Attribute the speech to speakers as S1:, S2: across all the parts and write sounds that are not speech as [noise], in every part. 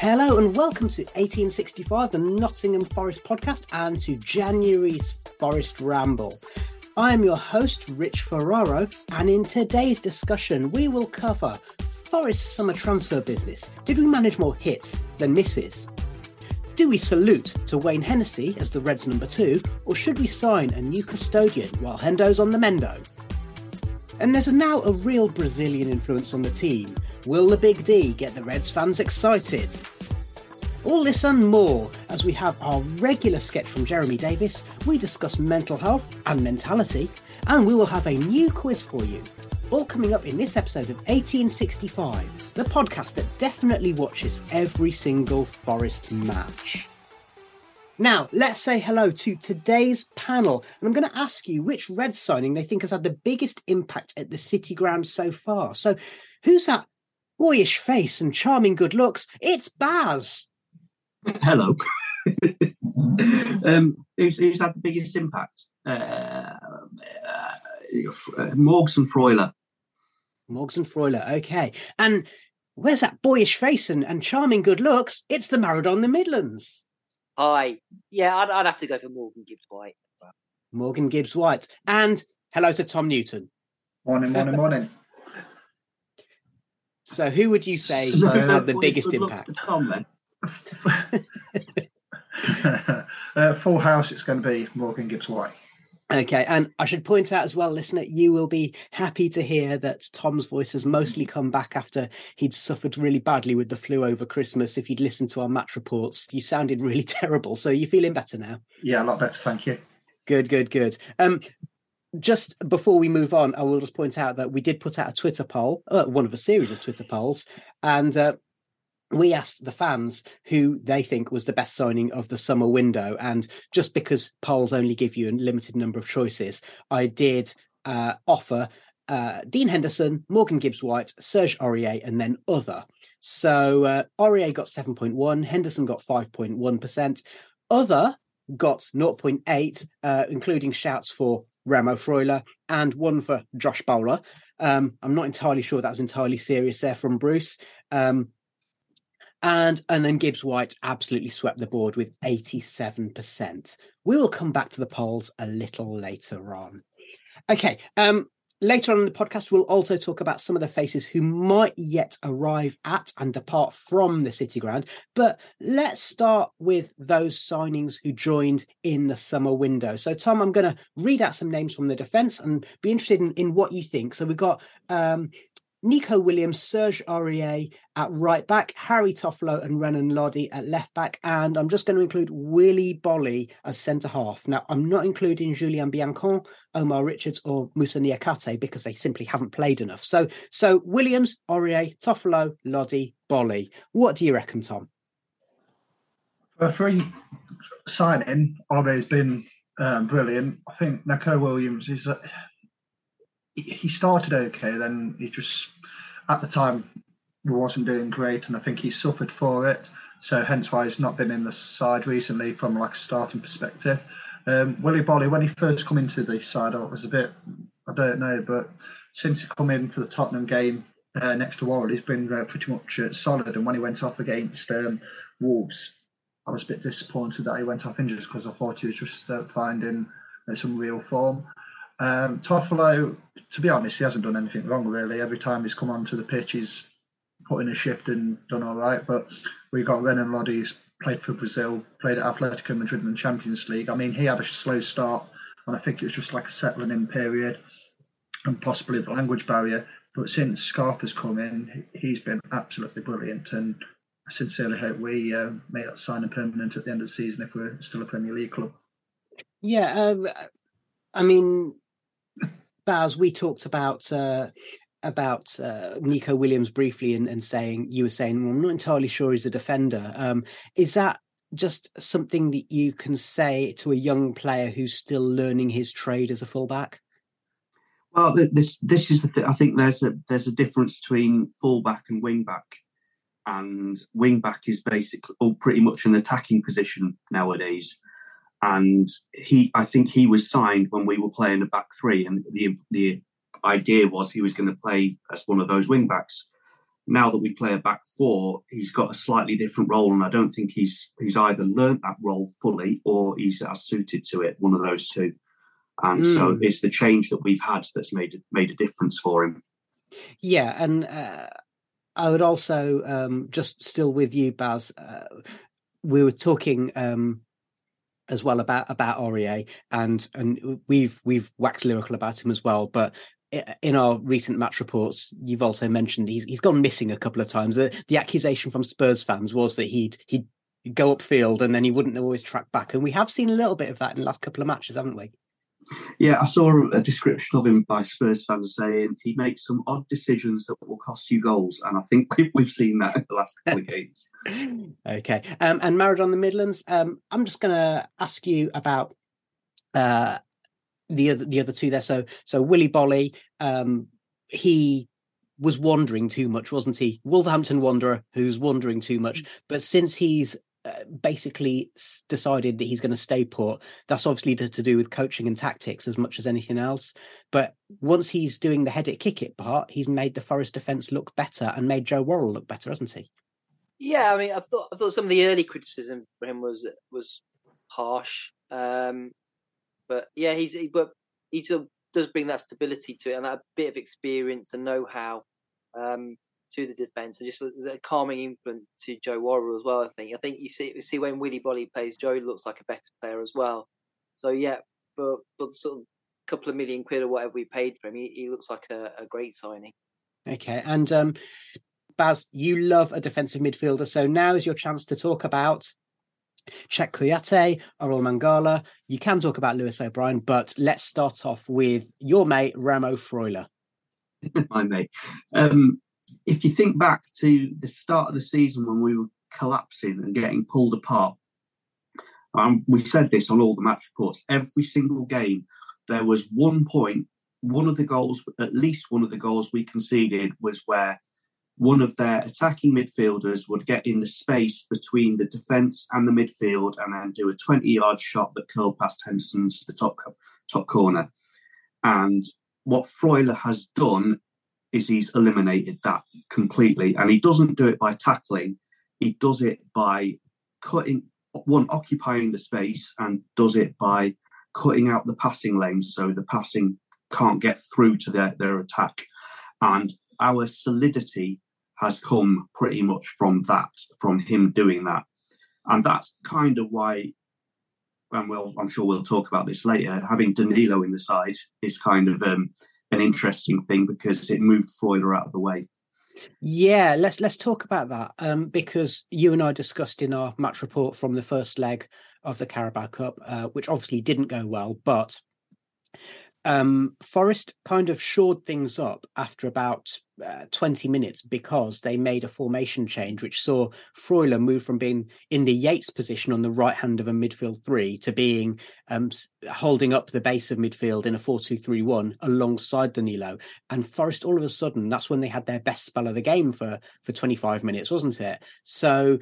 S1: Hello and welcome to 1865, the Nottingham Forest podcast, and to January's Forest Ramble. I am your host, Rich Ferraro, and in today's discussion, we will cover Forest summer transfer business. Did we manage more hits than misses? Do we salute to Wayne Hennessy as the Reds number two, or should we sign a new custodian while Hendo's on the mendo? And there's now a real Brazilian influence on the team. Will the Big D get the Reds fans excited? All this and more as we have our regular sketch from Jeremy Davis. We discuss mental health and mentality, and we will have a new quiz for you. All coming up in this episode of 1865, the podcast that definitely watches every single Forest match. Now, let's say hello to today's panel. And I'm going to ask you which Red signing they think has had the biggest impact at the City Ground so far. So, who's that boyish face and charming good looks? It's Baz.
S2: Hello. [laughs] um, who's, who's had the biggest impact? Uh, uh, Morgs and Freuler.
S1: Morgs and Freuler, okay. And where's that boyish face and, and charming good looks? It's the Maradona the Midlands.
S3: Hi. Yeah, I'd, I'd have to go for Morgan Gibbs White.
S1: Morgan Gibbs White. And hello to Tom Newton.
S4: Morning, morning, morning.
S1: So, who would you say [laughs] has had the biggest impact?
S2: Tom, then. [laughs]
S4: uh, full house, it's going to be Morgan Gibbs White.
S1: Okay, and I should point out as well, listener, you will be happy to hear that Tom's voice has mostly come back after he'd suffered really badly with the flu over Christmas. If you'd listened to our match reports, you sounded really [laughs] terrible. So, you're you feeling better now?
S4: Yeah, a lot better, thank you.
S1: Good, good, good. Um, just before we move on, I will just point out that we did put out a Twitter poll, uh, one of a series of Twitter polls, and uh, we asked the fans who they think was the best signing of the summer window. And just because polls only give you a limited number of choices, I did uh, offer uh, Dean Henderson, Morgan Gibbs White, Serge Aurier, and then other. So uh, Aurier got 7.1, Henderson got 5.1%, other got 0.8, uh, including shouts for Remo Freuler and one for Josh Bowler. Um, I'm not entirely sure that was entirely serious there from Bruce. Um, and and then Gibbs White absolutely swept the board with 87%. We will come back to the polls a little later on. Okay, um later on in the podcast we'll also talk about some of the faces who might yet arrive at and depart from the city ground, but let's start with those signings who joined in the summer window. So Tom, I'm going to read out some names from the defense and be interested in, in what you think. So we've got um Nico Williams, Serge Aurier at right back, Harry Toffolo and Renan Lodi at left back, and I'm just going to include Willy Boly as centre half. Now, I'm not including Giulian Biancone, Omar Richards, or Moussa Niakate because they simply haven't played enough. So, so Williams, Aurier, Toffolo, Lodi, Boly. What do you reckon, Tom?
S4: For a free signing, Aurier's been um, brilliant. I think Nico Williams is. A, he started okay, then he just at the time wasn't doing great, and I think he suffered for it. So hence why he's not been in the side recently from like a starting perspective. Um, Willy Boly, when he first come into the side, I was a bit, I don't know, but since he come in for the Tottenham game uh, next to Warren, he's been uh, pretty much uh, solid. And when he went off against um, Wolves, I was a bit disappointed that he went off injured because I thought he was just uh, finding uh, some real form. Um, Toffolo, to be honest, he hasn't done anything wrong really. Every time he's come onto the pitch, he's put in a shift and done all right. But we got Renan Lodi, who's played for Brazil, played at Atletico Madrid in the Champions League. I mean, he had a slow start, and I think it was just like a settling in period and possibly the language barrier. But since Scarpa's come in, he's been absolutely brilliant. And I sincerely hope we uh, make that signing permanent at the end of the season if we're still a Premier League club.
S1: Yeah, um, I mean, Baz, we talked about uh, about uh, Nico Williams briefly and, and, saying you were saying well, I'm not entirely sure he's a defender. Um, is that just something that you can say to a young player who's still learning his trade as a fullback?
S2: Well, this this is the thing. I think there's a there's a difference between fullback and wingback, and wingback is basically or pretty much an attacking position nowadays. And he, I think he was signed when we were playing a back three, and the the idea was he was going to play as one of those wingbacks. Now that we play a back four, he's got a slightly different role, and I don't think he's he's either learnt that role fully or he's uh, suited to it. One of those two. And mm. so hmm. it's the change that we've had that's made made a difference for him.
S1: Yeah, and uh, I would also um, just still with you, Baz. Uh, we were talking um, as well about about Aurier, and and we've we've waxed lyrical about him as well. But in our recent match reports, you've also mentioned he's he's gone missing a couple of times. The, the accusation from Spurs fans was that he'd he'd go upfield and then he wouldn't always track back, and we have seen a little bit of that in the last couple of matches, haven't we?
S2: Yeah, I saw a description of him by Spurs fans saying he makes some odd decisions that will cost you goals, and I think we've seen that in the last couple of games. [laughs]
S1: okay, um, and Maradon the Midlands. Um, I'm just going to ask you about uh, the other the other two there. So so Willy Boly, um, he was wandering too much, wasn't he? Wolverhampton wanderer who's wandering too much. Mm. But since he's basically decided that he's going to stay put. That's obviously to, to, do with coaching and tactics as much as anything else. But once he's doing the head it kick it part, he's made the Forest defence look better and made Joe Worrall look better, hasn't he?
S3: Yeah, I mean, I thought I thought some of the early criticism for him was was harsh, um, but yeah, he's he, but he does bring that stability to it and that bit of experience and know how. Um, to the defence and just a, a, calming influence to Joe Worrall as well. I think. I think you see you see when Willy Boly plays, Joe looks like a better player as well. So yeah, for for sort of a couple of million quid or whatever we paid for him, he, he looks like a, a, great signing.
S1: Okay, and um, Baz, you love a defensive midfielder, so now is your chance to talk about Cheikhou Kouyaté, Orel Mangala. You can talk about Lewis O'Brien, but let's start off with your mate Remo Freuler. [laughs]
S2: My mate. Um, if you think back to the start of the season when we were collapsing and getting pulled apart, um, we said this on all the match reports. Every single game, there was one point, one of the goals, at least one of the goals we conceded was where one of their attacking midfielders would get in the space between the defence and the midfield and then do a 20 yard shot that curled past Henderson to the top, top corner. And what Freuler has done is he's eliminated that completely. And he doesn't do it by tackling, he does it by cutting one, occupying the space, and does it by cutting out the passing lanes so the passing can't get through to their, their attack. And our solidity has come pretty much from that, from him doing that. And that's kind of why, and well, I'm sure we'll talk about this later, having Danilo in the side is kind of um, an interesting thing because it moved Freuler out of the way.
S1: Yeah, let's let's talk about that um, because you and I discussed in our match report from the first leg of the Carabao Cup, uh, which obviously didn't go well, but um, Forest kind of shored things up after about uh, 20 minutes because they made a formation change, which saw Freuler move from being in the Yates position on the right hand of a midfield three to being um, holding up the base of midfield in a 4 2 3 1 alongside Danilo. And Forest, all of a sudden, that's when they had their best spell of the game for, for 25 minutes, wasn't it? So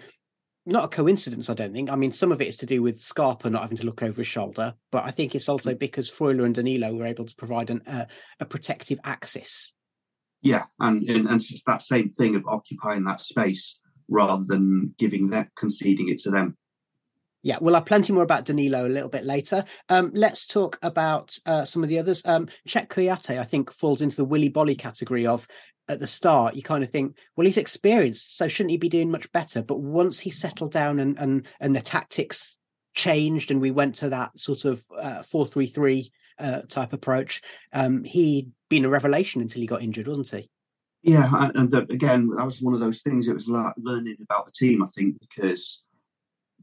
S1: not a coincidence, I don't think. I mean, some of it is to do with Scarpa not having to look over his shoulder, but I think it's also mm. because Freuler and Danilo were able to provide an, uh, a protective axis.
S2: Yeah, and, and and it's that same thing of occupying that space rather than giving that conceding it to them.
S1: Yeah, we'll have plenty more about Danilo a little bit later. Um, let's talk about uh, some of the others. Um, Cheikhou Kouyaté, I think, falls into the Willy Boly category of at the start, you kind of think, well, he's experienced, so shouldn't he be doing much better? But once he settled down and and and the tactics changed, and we went to that sort of uh, four three three uh, type approach, um, he'd been a revelation until he got injured, wasn't he?
S2: Yeah, and the, again, that was one of those things. It was like learning about the team, I think, because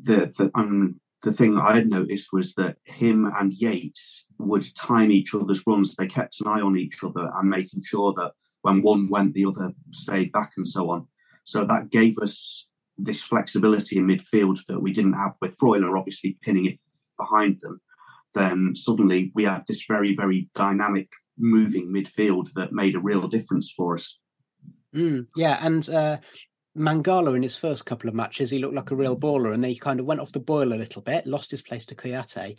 S2: the the um, the thing I had noticed was that him and Yates would time each other's runs. They kept an eye on each other and making sure that when one went, the other stayed back, and so on. So that gave us this flexibility in midfield that we didn't have with Freuler, obviously pinning it behind them. Then suddenly we had this very, very dynamic, moving midfield that made a real difference for us.
S1: Mm, yeah, and uh, Mangala in his first couple of matches, he looked like a real baller, and then he kind of went off the boil a little bit, lost his place to Kouyaté.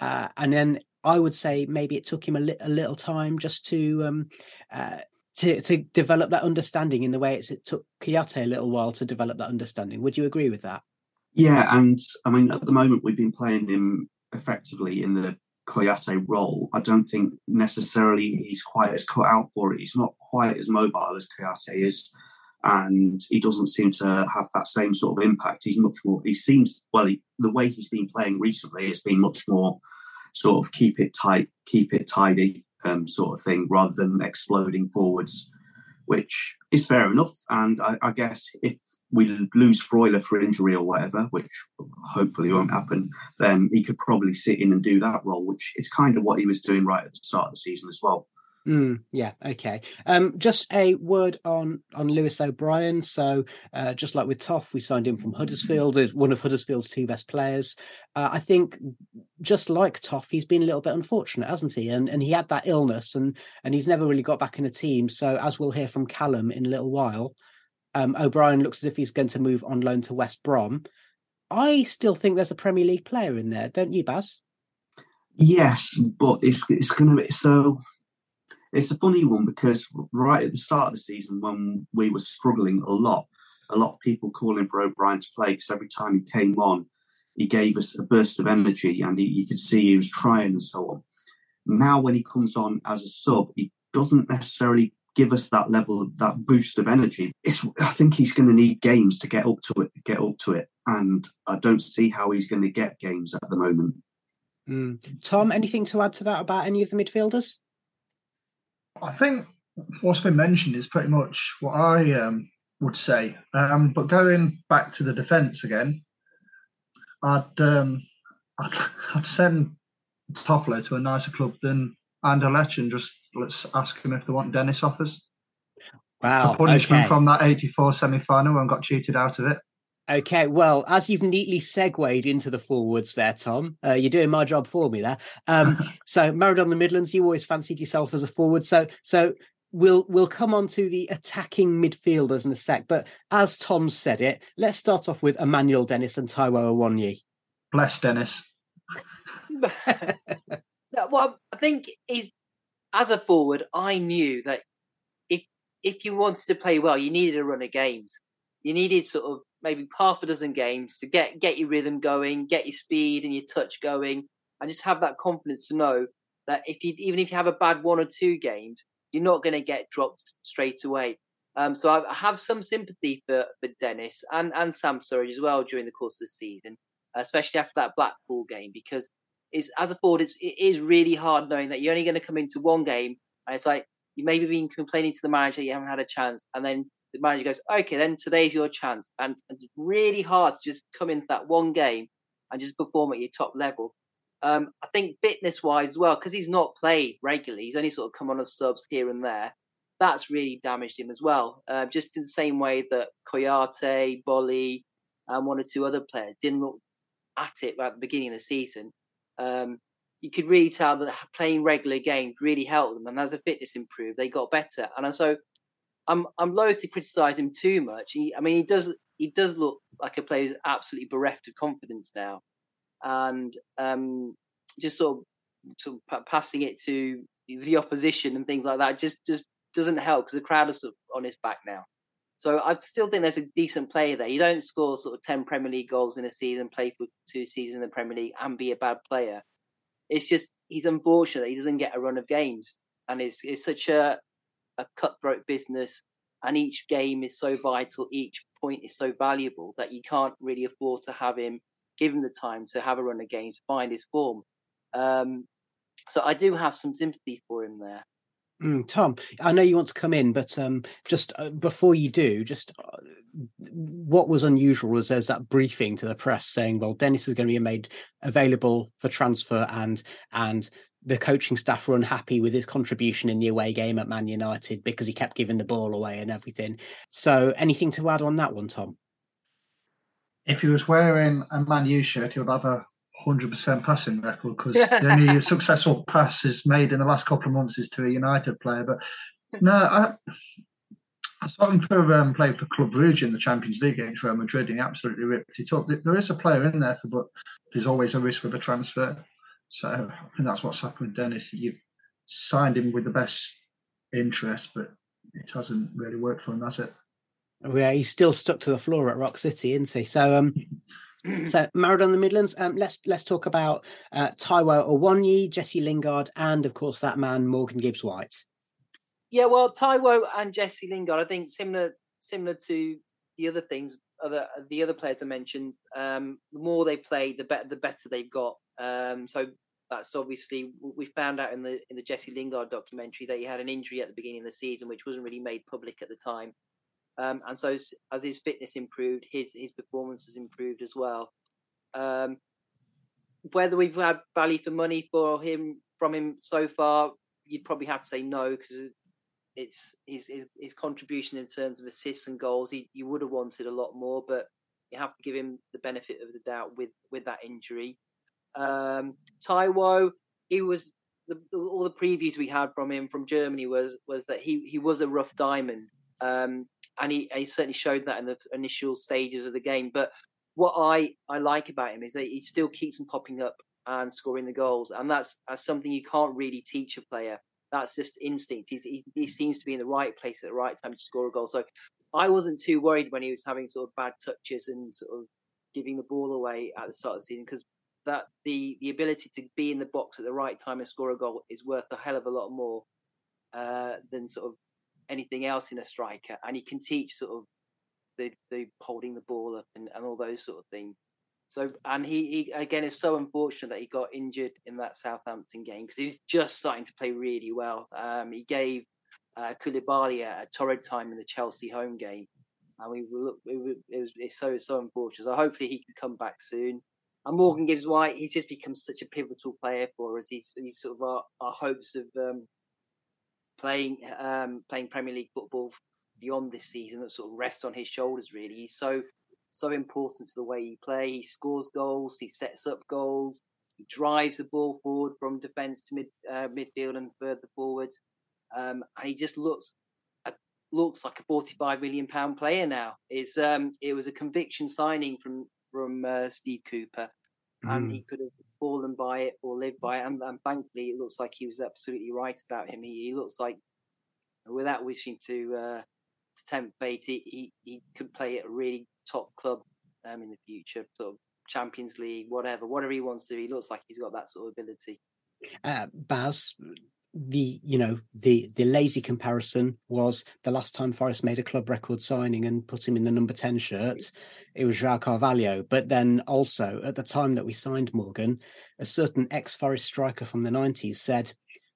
S1: Uh, and then I would say maybe it took him a, li- a little time just to um, uh, to to develop that understanding in the way it took Kouyaté a little while to develop that understanding. Would you agree with that?
S2: Yeah, and I mean at the moment we've been playing him effectively in the Kouyaté role. I don't think necessarily he's quite as cut out for it. He's not quite as mobile as Kouyaté is, and he doesn't seem to have that same sort of impact. He's much more. He seems well. He, the way he's been playing recently has been much more sort of keep it tight, keep it tidy, um, sort of thing rather than exploding forwards, which is fair enough. And I, I guess if we lose Freuler for injury or whatever, which hopefully won't happen, then he could probably sit in and do that role, which is kind of what he was doing right at the start of the season as well.
S1: Mm, yeah. Okay. Um, just a word on on Lewis O'Brien. So, uh, just like with Toff, we signed him from Huddersfield as one of Huddersfield's two best players. Uh, I think, just like Toff, he's been a little bit unfortunate, hasn't he? And and he had that illness, and and he's never really got back in the team. So, as we'll hear from Callum in a little while, um, O'Brien looks as if he's going to move on loan to West Brom. I still think there's a Premier League player in there, don't you, Baz?
S2: Yes, but it's it's going to be so it's a funny one because right at the start of the season, when we were struggling a lot, a lot of people calling for O'Brien to play because every time he came on, he gave us a burst of energy and he, you could see he was trying and so on. Now, when he comes on as a sub, he doesn't necessarily give us that level of that boost of energy. It's I think he's going to need games to get up to it, get up to it, and I don't see how he's going to get games at the moment.
S1: Mm. Tom, anything to add to that about any of the midfielders?
S4: I think what's been mentioned is pretty much what I um, would say. Um, but going back to the defence again, I'd, um, [laughs] I'd, I'd send Toffolo to a nicer club than Anderlecht and just let's ask him if they want Dennis offers.
S1: Wow.
S4: The punishment
S1: okay.
S4: from that 84 semi final and got cheated out of it.
S1: Okay, well, as you've neatly segued into the forwards there, Tom, uh, you're doing my job for me there. Um, [laughs] so, Maradona the Midlands, you always fancied yourself as a forward. So, so we'll we'll come on to the attacking midfielders in a sec. But as Tom said it, let's start off with Emmanuel Dennis and Taiwo Awoniyi.
S4: Bless Dennis. [laughs]
S3: well, I think he's as a forward. I knew that if if you wanted to play well, you needed a run of games. You needed sort of maybe half a dozen games to get get your rhythm going, get your speed and your touch going, and just have that confidence to know that if you even if you have a bad one or two games, you're not going to get dropped straight away. Um, so I have some sympathy for, for Dennis and, and Sam Surridge as well during the course of the season, especially after that Blackpool game, because as a forward, it's, it is really hard knowing that you're only going to come into one game and it's like you maybe been complaining to the manager you haven't had a chance, and then the manager goes, okay, then today's your chance. And, and it's really hard to just come into that one game and just perform at your top level. Um, I think fitness wise as well, because he's not played regularly, he's only sort of come on as subs here and there. That's really damaged him as well. Uh, just in the same way that Kouyate, Boly, and one or two other players didn't look at it at the beginning of the season. Um, you could really tell that playing regular games really helped them, and as the fitness improved, they got better. And so, I'm I'm loath to criticise him too much. He, I mean, he does he does look like a player who's absolutely bereft of confidence now, and um, just sort of, sort of passing it to the opposition and things like that just just doesn't help because the crowd is sort of on his back now. So I still think there's a decent player there. You don't score sort of ten Premier League goals in a season, play for two seasons in the Premier League, and be a bad player. It's just he's unfortunate that he doesn't get a run of games, and it's it's such a a cutthroat business, and each game is so vital, each point is so valuable that you can't really afford to have him give him the time to have a run of games, find his form. Um, so I do have some sympathy for him there.
S1: Mm, Tom, I know you want to come in, but um, just uh, before you do, just uh, what was unusual was there's that briefing to the press saying, "Well, Dennis is going to be made available for transfer," and and the coaching staff were unhappy with his contribution in the away game at Man United because he kept giving the ball away and everything. So, anything to add on that one, Tom?
S4: If he was wearing a Man U shirt, he would have a 100% passing record because [laughs] the only successful pass is made in the last couple of months is to a United player. But no, I, I saw him for um, playing for Club Brugge in the Champions League against Real Madrid, and he absolutely ripped it up. There is a player in there, for, but there's always a risk with a transfer. So I think that's what's happened with Dennis. You've signed him with the best interest, but it hasn't really worked for him, has it?
S1: Yeah, he's still stuck to the floor at Rock City, isn't he? So um [clears throat] so Maradona the Midlands. Um, let's let's talk about uh, Taiwo Awoniyi, Jesse Lingard, and of course that man Morgan Gibbs White.
S3: Yeah, well, Taiwo and Jesse Lingard, I think similar similar to the other things, other the other players I mentioned. Um, the more they play, the better the better they've got. Um, so that's obviously we found out in the in the Jesse Lingard documentary that he had an injury at the beginning of the season, which wasn't really made public at the time. Um, and so as his fitness improved, his his performance has improved as well. Um, whether we've had value for money for him from him so far, you'd probably have to say no because it's his, his, his contribution in terms of assists and goals. He you would have wanted a lot more, but you have to give him the benefit of the doubt with with that injury. Um, Taiwo, he was the, all the previews we had from him from Germany was was that he he was a rough diamond. Um, and he, he certainly showed that in the initial stages of the game. But what I, I like about him is that he still keeps on popping up and scoring the goals, and that's, that's something you can't really teach a player. That's just instinct. He's, he, he seems to be in the right place at the right time to score a goal. So I wasn't too worried when he was having sort of bad touches and sort of giving the ball away at the start of the season because that the the ability to be in the box at the right time and score a goal is worth a hell of a lot more uh, than sort of anything else in a striker, and he can teach sort of the the holding the ball up and, and all those sort of things. So, and he, he again is so unfortunate that he got injured in that Southampton game because he was just starting to play really well. Um, he gave uh, Koulibaly a, a torrid time in the Chelsea home game, and we look it was it's so so unfortunate. So hopefully he can come back soon. And Morgan Gibbs White, he's just become such a pivotal player for us. He's he's sort of our, our hopes of um, playing um, playing Premier League football beyond this season that sort of rests on his shoulders. Really, he's so so important to the way he play. He scores goals, he sets up goals, he drives the ball forward from defence to mid uh, midfield and further forwards, um, and he just looks uh, looks like a forty-five million pound player now. Is um, it was a conviction signing from from uh, Steve Cooper, mm. and he could have fallen by it or lived by it. And, and, thankfully, it looks like he was absolutely right about him. He, he looks like, without wishing to uh, to tempt fate, he, he, he could play at a really top club um, in the future, sort of Champions League, whatever, whatever he wants to. He looks like he's got that sort of ability.
S1: Uh, Baz, the you know the the lazy comparison was the last time Forest made a club record signing and put him in the number 10 shirt it was João Carvalho. But then also at the time that we signed Morgan a certain ex-Forest striker from the 90s said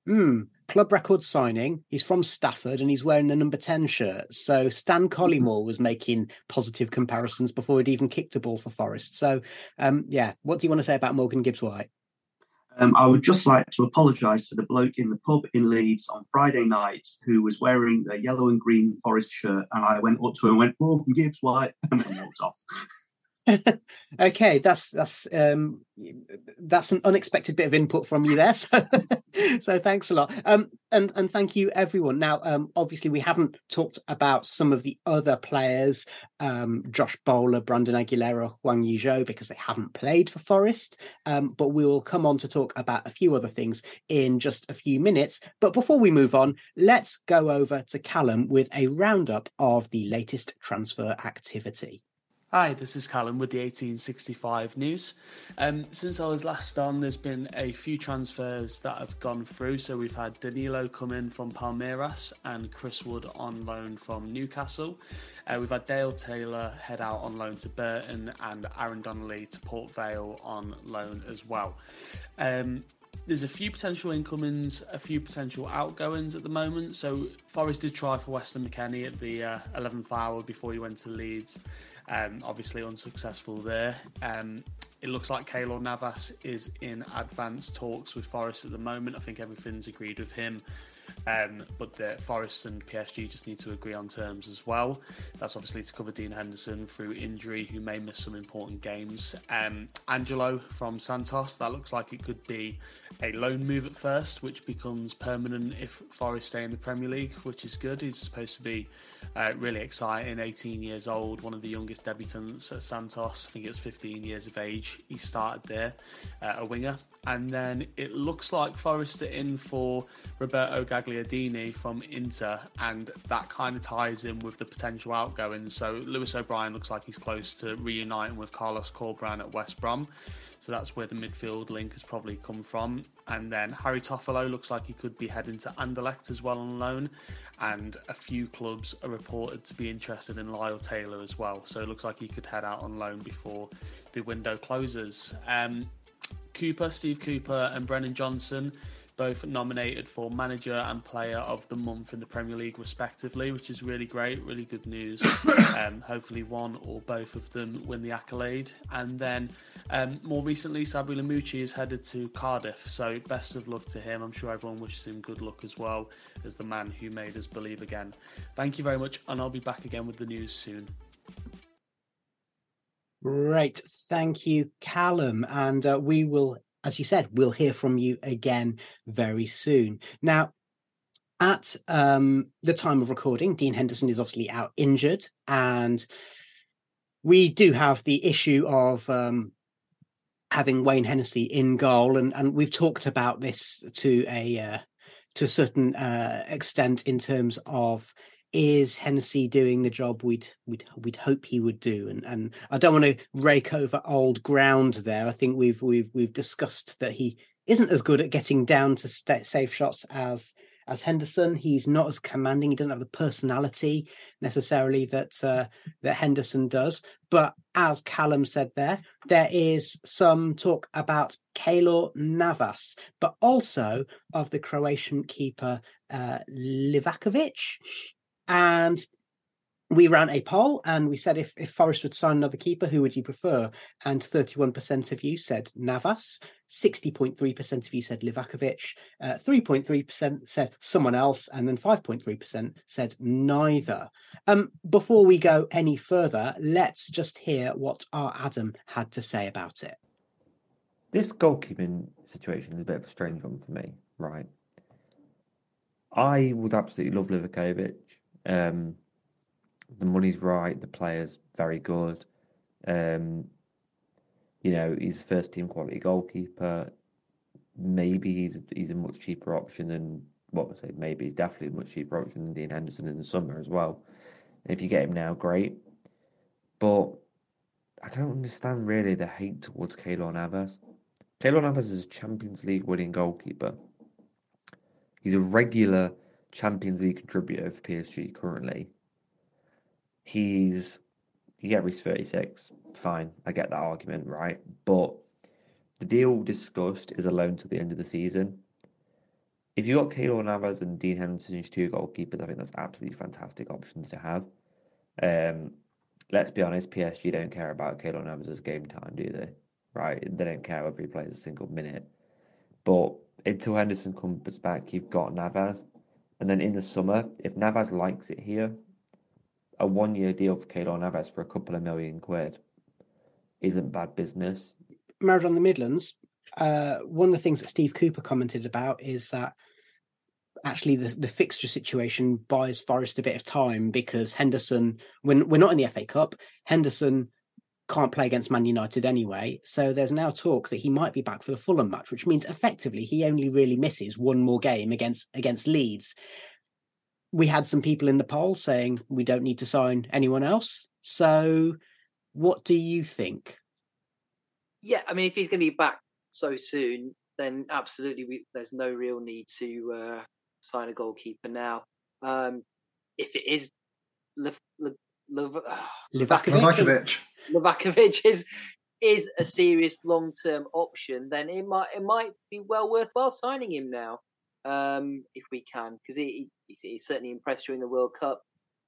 S1: hmm club record signing he's from Stafford and he's wearing the number 10 shirt. So Stan mm-hmm. Collymore was making positive comparisons before he'd even kicked a ball for Forest so um yeah what do you want to say about Morgan Gibbs White
S2: Um, I would just like to apologise to the bloke in the pub in Leeds on Friday night who was wearing a yellow and green Forest shirt, and I went up to him and went, "Morgan Gibbs, white," [laughs] and then walked off. [laughs]
S1: okay, that's that's um, that's an unexpected bit of input from you there. [laughs] So, so thanks a lot. Um, and and thank you everyone. Now, um, obviously we haven't talked about some of the other players, um, Josh Bowler, Brandon Aguilera, Hwang Ui-jo, because they haven't played for Forest. Um, but we will come on to talk about a few other things in just a few minutes. But before we move on, let's go over to Callum with a roundup of the latest transfer activity.
S5: Hi, this is Callum with the 1865 news. Um, since I was last on, there's been a few transfers that have gone through. So we've had Danilo come in from Palmeiras and Chris Wood on loan from Newcastle. Uh, we've had Dale Taylor head out on loan to Burton and Aaron Donnelly to Port Vale on loan as well. Um, there's a few potential incomings, a few potential outgoings at the moment. So Forest did try for Weston McKennie at the uh, 11th hour before he went to Leeds. Um, obviously unsuccessful there. Um, it looks like Keylor Navas is in advanced talks with Forest at the moment. I think everything's agreed with him. Um, but the Forest and PSG just need to agree on terms as well. That's obviously to cover Dean Henderson through injury, who may miss some important games. Um, Angelo from Santos, that looks like it could be a loan move at first, which becomes permanent if Forest stay in the Premier League, which is good. He's supposed to be uh, really exciting, 18 years old, one of the youngest debutants at Santos. I think it was 15 years of age. He started there, uh, a winger. And then it looks like Forest are in for Roberto Gagliardini from Inter, and that kind of ties in with the potential outgoing. So Lewis O'Brien looks like he's close to reuniting with Carlos Corberán at West Brom. So that's where the midfield link has probably come from. And then Harry Toffolo looks like he could be heading to Anderlecht as well on loan. And a few clubs are reported to be interested in Lyle Taylor as well. So it looks like he could head out on loan before the window closes. Um, Cooper, Steve Cooper, and Brennan Johnson both nominated for Manager and Player of the Month in the Premier League, respectively, which is really great, really good news. [coughs] um, hopefully, one or both of them win the accolade. And then um, more recently, Sabri Lamouchi is headed to Cardiff, so best of luck to him. I'm sure everyone wishes him good luck as well as the man who made us believe again. Thank you very much, and I'll be back again with the news soon.
S1: Great. Thank you, Callum. And uh, we will as you said, we'll hear from you again very soon. Now, at um, the time of recording, Dean Henderson is obviously out injured, and we do have the issue of um, having Wayne Hennessy in goal, and and we've talked about this to a uh, to a certain uh, extent in terms of is Hennessy doing the job we'd we'd we'd hope he would do? And and I don't want to rake over old ground there. I think we've we've we've discussed that he isn't as good at getting down to st- safe shots as as Henderson. He's not as commanding. He doesn't have the personality necessarily that uh, that Henderson does. But as Callum said there, there is some talk about Keylor Navas, but also of the Croatian keeper uh, Livakovic. And we ran a poll and we said if, if Forest would sign another keeper, who would you prefer? And 31% of you said Navas, 60.3% of you said Livakovic, uh, 3.3% said someone else, and then 5.3% said neither. Um, before we go any further, let's just hear what our Adam had to say about it.
S6: This goalkeeping situation is a bit of a strange one for me, right? I would absolutely love Livakovic. Um, the money's right. The player's very good. Um, you know, he's first team quality goalkeeper. Maybe he's he's a much cheaper option than what I say. Maybe he's definitely a much cheaper option than Dean Henderson in the summer as well. if you get him now, great. But I don't understand really the hate towards Keylor Navas. Keylor Navas is a Champions League winning goalkeeper. He's a regular Champions League contributor for PSG currently. He's yeah, he's 36. Fine, I get that argument, right? But the deal discussed is a loan to the end of the season. If you got Keylor Navas and Dean Henderson as two goalkeepers, I think that's absolutely fantastic options to have. Um, let's be honest, PSG don't care about Keylor Navas' game time, do they? Right? They don't care whether he plays a single minute. But until Henderson comes back, you've got Navas. And then in the summer, if Navas likes it here, a one year deal for Keylor Navas for a couple of million quid isn't bad business.
S1: Maradona the Midlands, uh, one of the things that Steve Cooper commented about is that actually the, the fixture situation buys Forest a bit of time because Henderson, when we're not in the FA Cup, Henderson can't play against Man United anyway. So there's now talk that he might be back for the Fulham match, which means effectively he only really misses one more game against against Leeds. We had some people in the poll saying we don't need to sign anyone else. So what do you think?
S3: Yeah, I mean, if he's going to be back so soon, then absolutely we, there's no real need to uh, sign a goalkeeper now. Um, if it is Lev, Lev, Lev, [sighs]
S4: Livakovic.
S3: Livakovic is is a serious long term option, then it might it might be well worthwhile signing him now um, if we can because he, he, he's certainly impressed during the World Cup.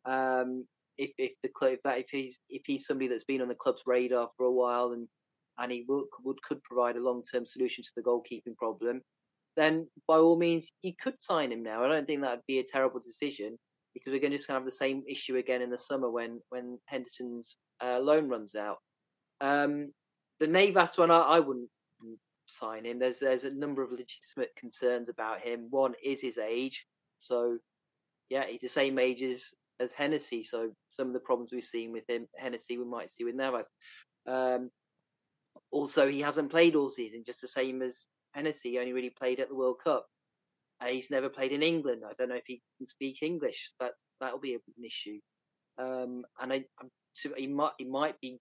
S3: Um, if if the club that if he's if he's somebody that's been on the club's radar for a while and and he would, would could provide a long term solution to the goalkeeping problem, then by all means you could sign him now. I don't think that'd be a terrible decision because we're going to just kind of have the same issue again in the summer when when Henderson's uh, loan runs out. Um, the Navas one, I, I wouldn't sign him. There's there's a number of legitimate concerns about him. One is his age, so yeah, he's the same age as as Hennessy. So some of the problems we've seen with him, Hennessy, we might see with Navas. Um, also, he hasn't played all season, just the same as Hennessy. He only really played at the World Cup. Uh, he's never played in England. I don't know if he can speak English. That that'll be an issue. Um, and I, I'm, he might he might be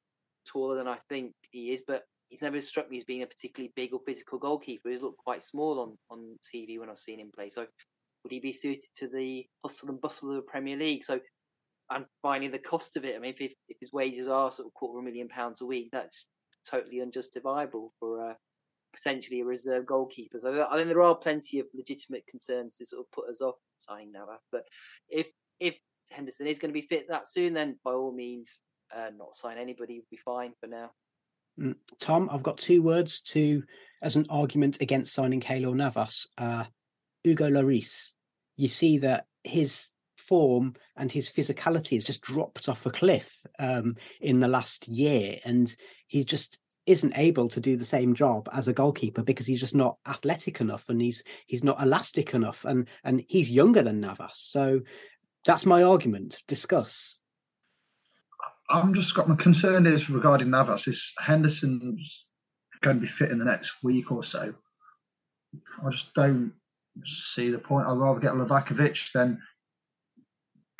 S3: taller than I think he is, but he's never struck me as being a particularly big or physical goalkeeper. He's looked quite small on on TV when I've seen him play. So would he be suited to the hustle and bustle of the Premier League? So and finding the cost of it. I mean, if, if his wages are sort of quarter of a million pounds a week, that's totally unjustifiable for uh, potentially a reserve goalkeeper. So I think there are plenty of legitimate concerns to sort of put us off signing Navas. But if if Henderson is going to be fit that soon, then by all means, uh, not sign anybody would be fine for now.
S1: Mm, Tom, I've got two words to as an argument against signing Keylor Navas. Uh, Hugo Lloris. You see that his form and his physicality has just dropped off a cliff um, in the last year, and he's just isn't able to do the same job as a goalkeeper because he's just not athletic enough and he's he's not elastic enough and and he's younger than Navas. So that's my argument. Discuss.
S4: I'm just got my concern is regarding Navas is Henderson's going to be fit in the next week or so. I just don't see the point. I'd rather get Livakovic than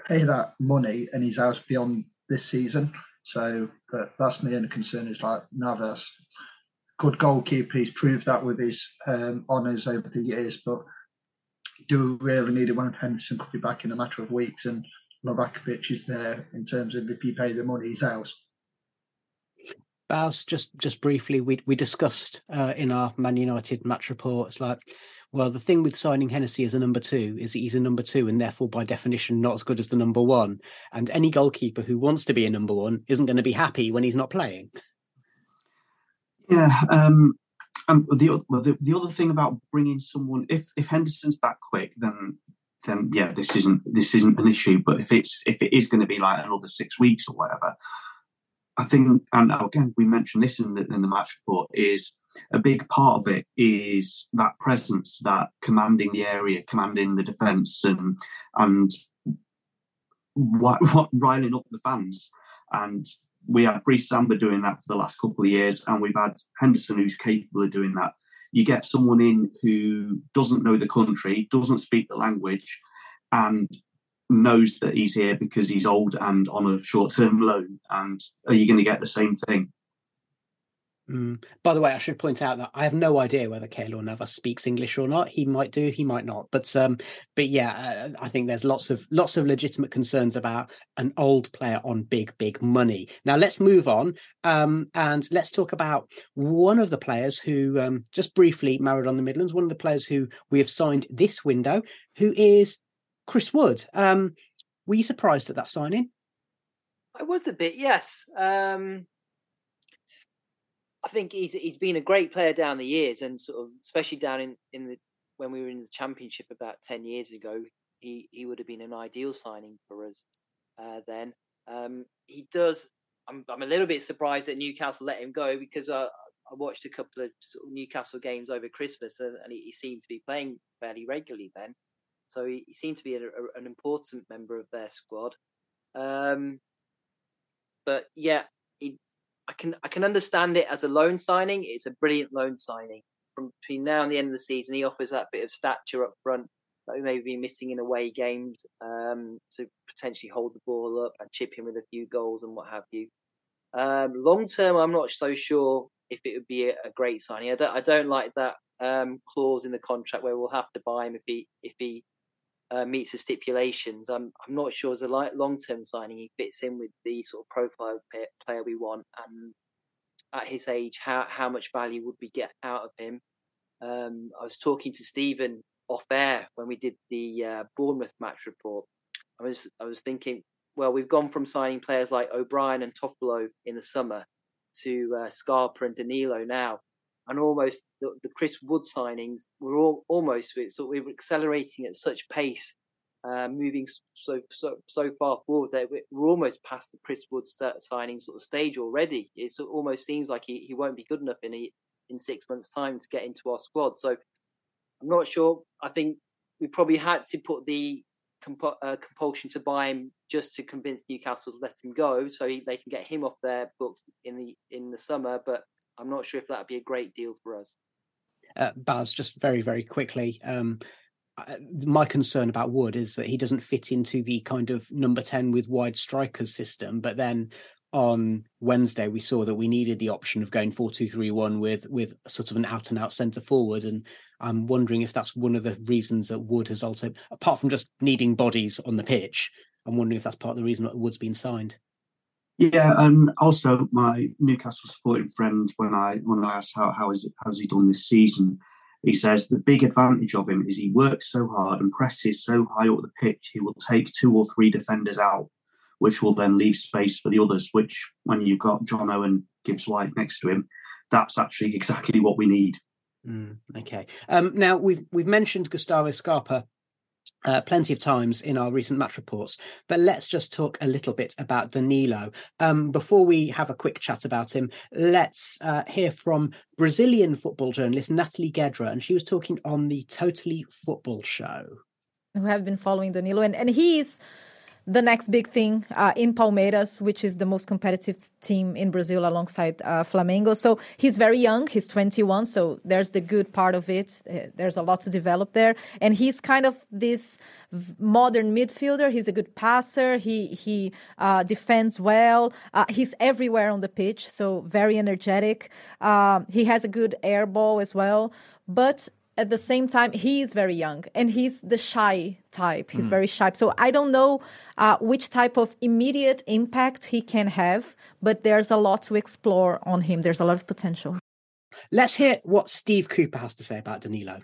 S4: pay that money and he's out beyond this season. So, but that's my only concern is like Navas, good goalkeeper. He's proved that with his um, honours over the years, but do we really need it when Henderson could be back in a matter of weeks and Livakovic is there in terms of if you pay the money, he's out.
S1: Baz, just just briefly, we we discussed uh, in our Man United match reports like well, the thing with signing Hennessy as a number two is that he's a number two and therefore, by definition, not as good as the number one. And any goalkeeper who wants to be a number one isn't going to be happy when he's not playing.
S2: Yeah. Um, um, the, well, the, the other thing about bringing someone, if if Henderson's back quick, then then yeah, this isn't this isn't an issue. But if it's if it is going to be like another six weeks or whatever, I think, and again, we mentioned this in the, in the match report, is a big part of it is that presence, that commanding the area, commanding the defence, and and what, [laughs] what riling up the fans. And we had Brice Samba doing that for the last couple of years, and we've had Henderson who's capable of doing that. You get someone in who doesn't know the country, doesn't speak the language, and knows that he's here because he's old and on a short-term loan. And are you going to get the same thing?
S1: Mm. By the way, I should point out that I have no idea whether Keylor Navas speaks English or not. He might do, he might not. But um, but yeah, uh, I think there's lots of lots of legitimate concerns about an old player on big big money. Now let's move on um, and let's talk about one of the players who um, just briefly Maradona the Midlands. One of the players who we have signed this window, who is Chris Wood. Um, were you surprised at that signing?
S3: I was a bit, yes. Um, I think he's he's been a great player down the years, and sort of especially down in in the when we were in the championship about ten years ago, he he would have been an ideal signing for us uh, then. Um, he does. I'm I'm a little bit surprised that Newcastle let him go because uh, I watched a couple of, sort of Newcastle games over Christmas, and, and he, he, seemed to be playing fairly regularly then. So he, he seemed to be a, a, an important member of their squad. Um, but yeah, I can I can understand it as a loan signing. It's a brilliant loan signing. From between now and the end of the season, he offers that bit of stature up front that we may be missing in away games um, to potentially hold the ball up and chip in with a few goals and what have you. Um, long term, I'm not so sure if it would be a, a great signing. I don't I don't like that um, clause in the contract where we'll have to buy him if he if he uh, meets the stipulations. I'm I'm not sure as a long term signing he fits in with the sort of profile player we want, and at his age, how how much value would we get out of him? Um, I was talking to Stephen off air when we did the uh, Bournemouth match report. I was I was thinking, well, we've gone from signing players like O'Brien and Toffolo in the summer to uh, Scarpa and Danilo now, and almost the, the Chris Wood signings were all almost so we were accelerating at such pace, uh, moving so so so far forward that we're almost past the Chris Wood signing sort of stage already. It almost seems like he, he won't be good enough in a, in six months' time to get into our squad. So I'm not sure. I think we probably had to put the comp- uh, compulsion to buy him just to convince Newcastle to let him go, so he, they can get him off their books in the in the summer. But I'm not sure if that'd be a great deal for us.
S1: Uh, Baz, just very very quickly. Um, my concern about Wood is that he doesn't fit into the kind of number 10 with wide strikers system. But then on Wednesday we saw that we needed the option of going four two three one with with sort of an out and out centre forward, and I'm wondering if that's one of the reasons that Wood has also, apart from just needing bodies on the pitch, I'm wondering if that's part of the reason that Wood's been signed.
S2: Yeah, and also my Newcastle supporting friend, when I when I asked how how is how's he done this season, he says the big advantage of him is he works so hard and presses so high up the pitch, he will take two or three defenders out which will then leave space for the others. Which, when you've got John Owen, Gibbs White next to him, that's actually [laughs] exactly what we need.
S1: Mm, okay. Um, now we've we've mentioned Gustavo Scarpa uh, plenty of times in our recent match reports, but let's just talk a little bit about Danilo. Um, before we have a quick chat about him, let's uh, hear from Brazilian football journalist Natalie Gedra, and she was talking on the Totally Football show.
S7: Who have been following Danilo, and, and he's the next big thing uh, in Palmeiras, which is the most competitive team in Brazil alongside uh, Flamengo. So he's very young. He's 21. So there's the good part of it. Uh, there's a lot to develop there. And he's kind of this modern midfielder. He's a good passer. He, he uh, defends well. Uh, he's everywhere on the pitch. So very energetic. Um, he has a good air ball as well. But at the same time he is very young and he's the shy type. He's mm. very shy. So i don't know uh, which type of immediate impact he can have but there's a lot to explore on him. There's a lot of potential.
S1: Let's hear what steve cooper has to say about danilo.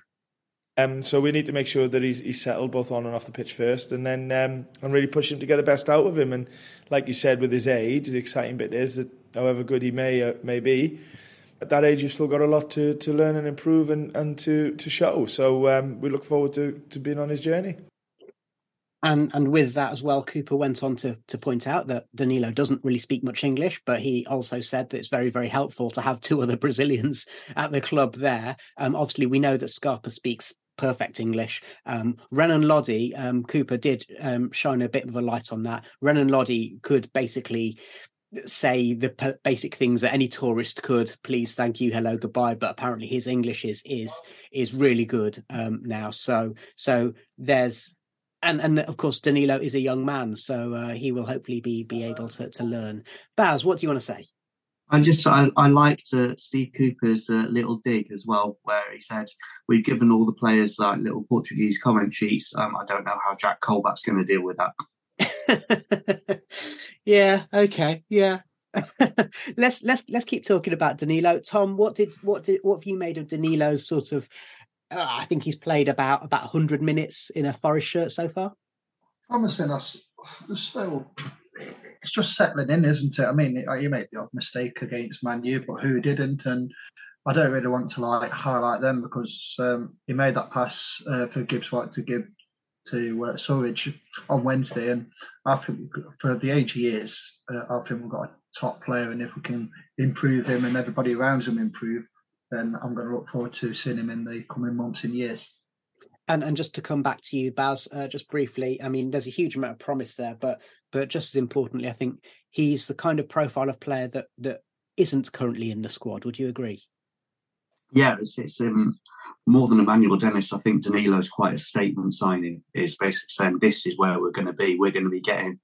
S8: Um, so we need to make sure that he's, he's settled both on and off the pitch first, and then um, and really push him to get the best out of him. And like you said, with his age, the exciting bit is that however good he may uh, may be, at that age, you've still got a lot to, to learn and improve and, and to, to show. So um, we look forward to, to being on his journey.
S1: And and with that as well, Cooper went on to to point out that Danilo doesn't really speak much English, but he also said that it's very very helpful to have two other [laughs] Brazilians at the club there. Um, obviously, we know that Scarpa speaks perfect English. Um, Renan Lodi, um, Cooper did um, shine a bit of a light on that. Renan Lodi could basically say the p- basic things that any tourist could please thank you hello goodbye but apparently his english is is is really good um now so so there's and and of course danilo is a young man so uh, he will hopefully be be able to to learn baz what do you want to say
S2: I just I, I liked uh, Steve Cooper's uh, little dig as well, where he said we've given all the players like little Portuguese comment sheets. Um, I don't know how Jack Colback's going to deal with that. [laughs]
S1: yeah. Okay. Yeah. [laughs] let's let's let's keep talking about Danilo. Tom, what did what did what have you made of Danilo's sort of? Uh, I think he's played about about hundred minutes in a Forest shirt so far.
S4: Promising us. Still it's just settling in, isn't it? I mean, you made the odd mistake against Man U, but who didn't? And I don't really want to like highlight them because um, he made that pass uh, for Gibbs White to give to uh, Surridge on Wednesday, and I think for the age he is, uh, I think we've got a top player, and if we can improve him and everybody around him improve, then I'm going to look forward to seeing him in the coming months and years.
S1: And and just to come back to you, Baz, uh, just briefly. I mean, there's a huge amount of promise there, but but just as importantly, I think he's the kind of profile of player that that isn't currently in the squad. Would you agree?
S2: Yeah, it's, it's um, more than Emmanuel Dennis. I think Danilo's quite a statement signing. Is basically saying this is where we're going to be. We're going to be getting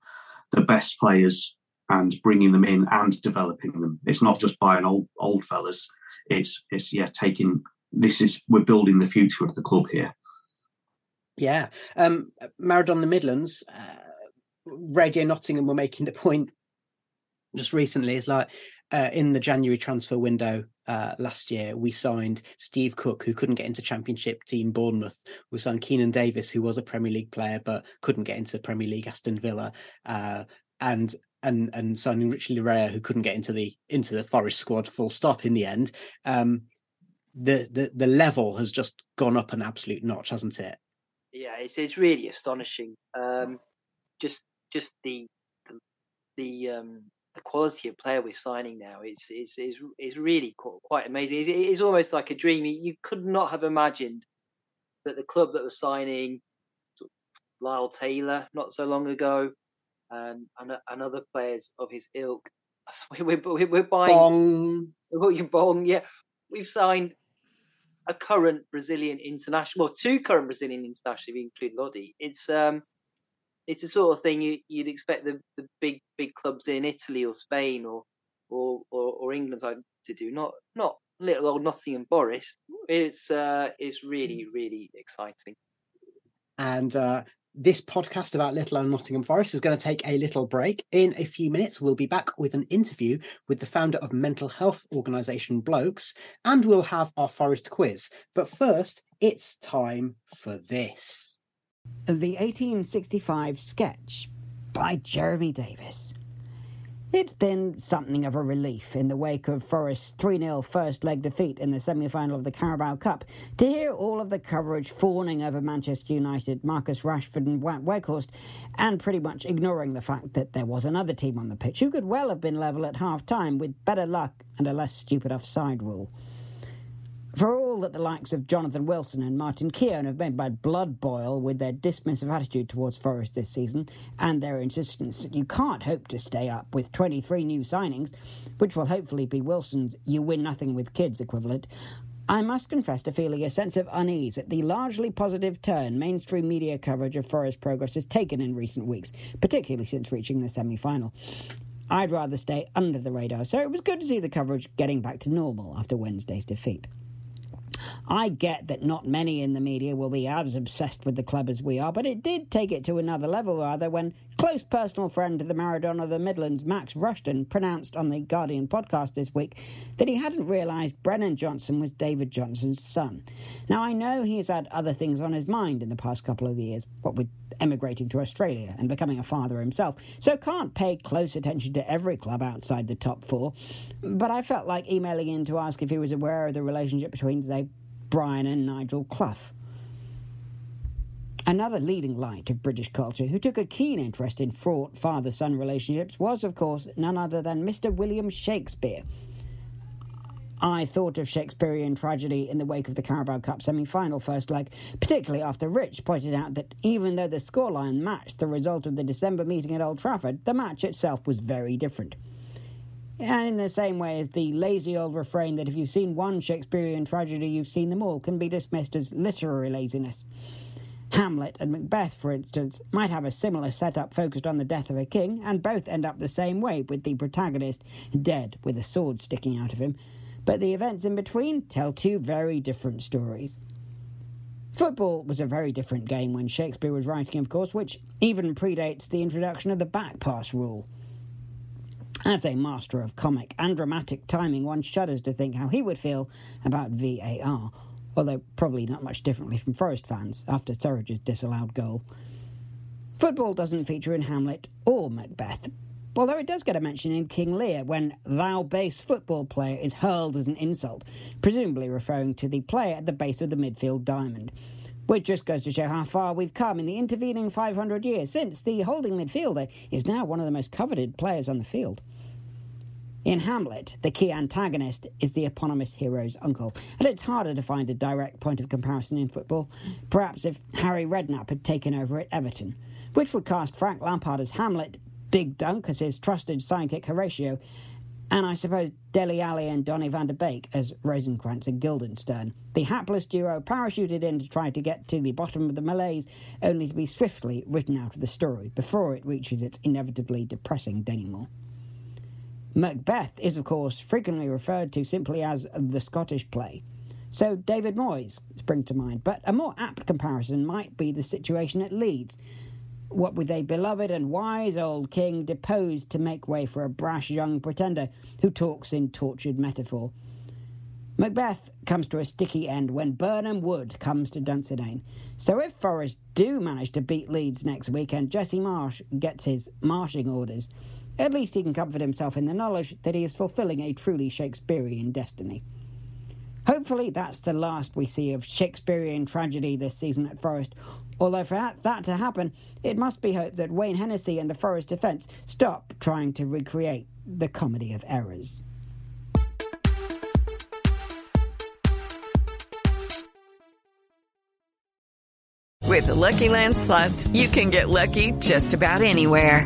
S2: the best players and bringing them in and developing them. It's not just buying old old fellas. It's it's yeah taking this is we're building the future of the club here.
S1: Yeah. Um, Maradona the Midlands, uh, Radio Nottingham were making the point just recently. It's like uh, in the January transfer window uh, last year, we signed Steve Cook, who couldn't get into Championship team Bournemouth. We signed Keinan Davis, who was a Premier League player but couldn't get into Premier League Aston Villa, uh, and and and signing Richie Laryea, who couldn't get into the into the Forest squad. Full stop. In the end, um, the the the level has just gone up an absolute notch, hasn't it?
S3: yeah, it's it's really astonishing. Um, just just the the the, um, the quality of player we're signing now is is is is really quite amazing. It's, it's almost like a dream. You could not have imagined that the club that was signing Lyle Taylor not so long ago, um, and and other players of his ilk. [laughs] We're, we're, we're buying
S1: Bong. [laughs]
S3: Bong, yeah. We've signed a current Brazilian international, well, two current Brazilian internationals, if you include Lodi. It's um, it's the sort of thing you, would expect the, the big big clubs in Italy or Spain or or or, or England to do, not not little old Nottingham Forest. It's uh, it's really really exciting.
S1: And uh, this podcast about Little and Nottingham Forest is going to take a little break. In a few minutes, we'll be back with an interview with the founder of mental health organisation Blokes, and we'll have our Forest quiz. But first, it's time for this.
S9: The 1865 sketch by Jeremy Davis. It's been something of a relief in the wake of Forest's 3 0 first leg defeat in the semi final of the Carabao Cup to hear all of the coverage fawning over Manchester United, Marcus Rashford, and Wout Weghorst, and pretty much ignoring the fact that there was another team on the pitch who could well have been level at half time with better luck and a less stupid offside rule. For all that the likes of Jonathan Wilson and Martin Keown have made my blood boil with their dismissive attitude towards Forest this season and their insistence that you can't hope to stay up with 23 new signings, which will hopefully be Wilson's you win nothing with kids equivalent, I must confess to feeling a sense of unease at the largely positive turn mainstream media coverage of Forest progress has taken in recent weeks, particularly since reaching the semi final. I'd rather stay under the radar, so it was good to see the coverage getting back to normal after Wednesday's defeat. I get that not many in the media will be as obsessed with the club as we are, but it did take it to another level rather when close personal friend of the Maradona of the Midlands, Max Rushton, pronounced on the Guardian podcast this week that he hadn't realised Brennan Johnson was David Johnson's son. Now, I know he's had other things on his mind in the past couple of years, what with emigrating to Australia and becoming a father himself, so can't pay close attention to every club outside the top four. But I felt like emailing in to ask if he was aware of the relationship between, say, Brian and Nigel Clough. Another leading light of British culture who took a keen interest in fraught father son relationships was, of course, none other than Mr. William Shakespeare. I thought of Shakespearean tragedy in the wake of the Carabao Cup semi final first leg, particularly after Rich pointed out that even though the scoreline matched the result of the December meeting at Old Trafford, the match itself was very different. And in the same way as the lazy old refrain that if you've seen one Shakespearean tragedy, you've seen them all, can be dismissed as literary laziness. Hamlet and Macbeth, for instance, might have a similar setup focused on the death of a king, and both end up the same way, with the protagonist dead with a sword sticking out of him. But the events in between tell two very different stories. Football was a very different game when Shakespeare was writing, of course, which even predates the introduction of the back pass rule. As a master of comic and dramatic timing, one shudders to think how he would feel about VAR, although probably not much differently from Forest fans after Surridge's disallowed goal. Football doesn't feature in Hamlet or Macbeth, although it does get a mention in King Lear when thou base football player is hurled as an insult, presumably referring to the player at the base of the midfield diamond. Which just goes to show how far we've come in the intervening 500 years since the holding midfielder is now one of the most coveted players on the field. In Hamlet, the key antagonist is the eponymous hero's uncle, and it's harder to find a direct point of comparison in football. Perhaps if Harry Redknapp had taken over at Everton, which would cast Frank Lampard as Hamlet, Big Dunk as his trusted sidekick Horatio, and I suppose Dele Alli and Donny van der Beek as Rosencrantz and Guildenstern. The hapless duo parachuted in to try to get to the bottom of the malaise, only to be swiftly written out of the story before it reaches its inevitably depressing denouement. Macbeth is, of course, frequently referred to simply as the Scottish play. So David Moyes springs to mind, but a more apt comparison might be the situation at Leeds. What with a beloved and wise old king deposed to make way for a brash young pretender who talks in tortured metaphor. Macbeth comes to a sticky end when Birnam Wood comes to Dunsinane. So if Forest do manage to beat Leeds next week and Jesse Marsch gets his marshing orders, at least he can comfort himself in the knowledge that he is fulfilling a truly Shakespearean destiny. Hopefully, that's the last we see of Shakespearean tragedy this season at Forest. Although, for that to happen, it must be hoped that Wayne Hennessey and the Forest defence stop trying to recreate the comedy of errors.
S10: With the Lucky Land slots, you can get lucky just about anywhere.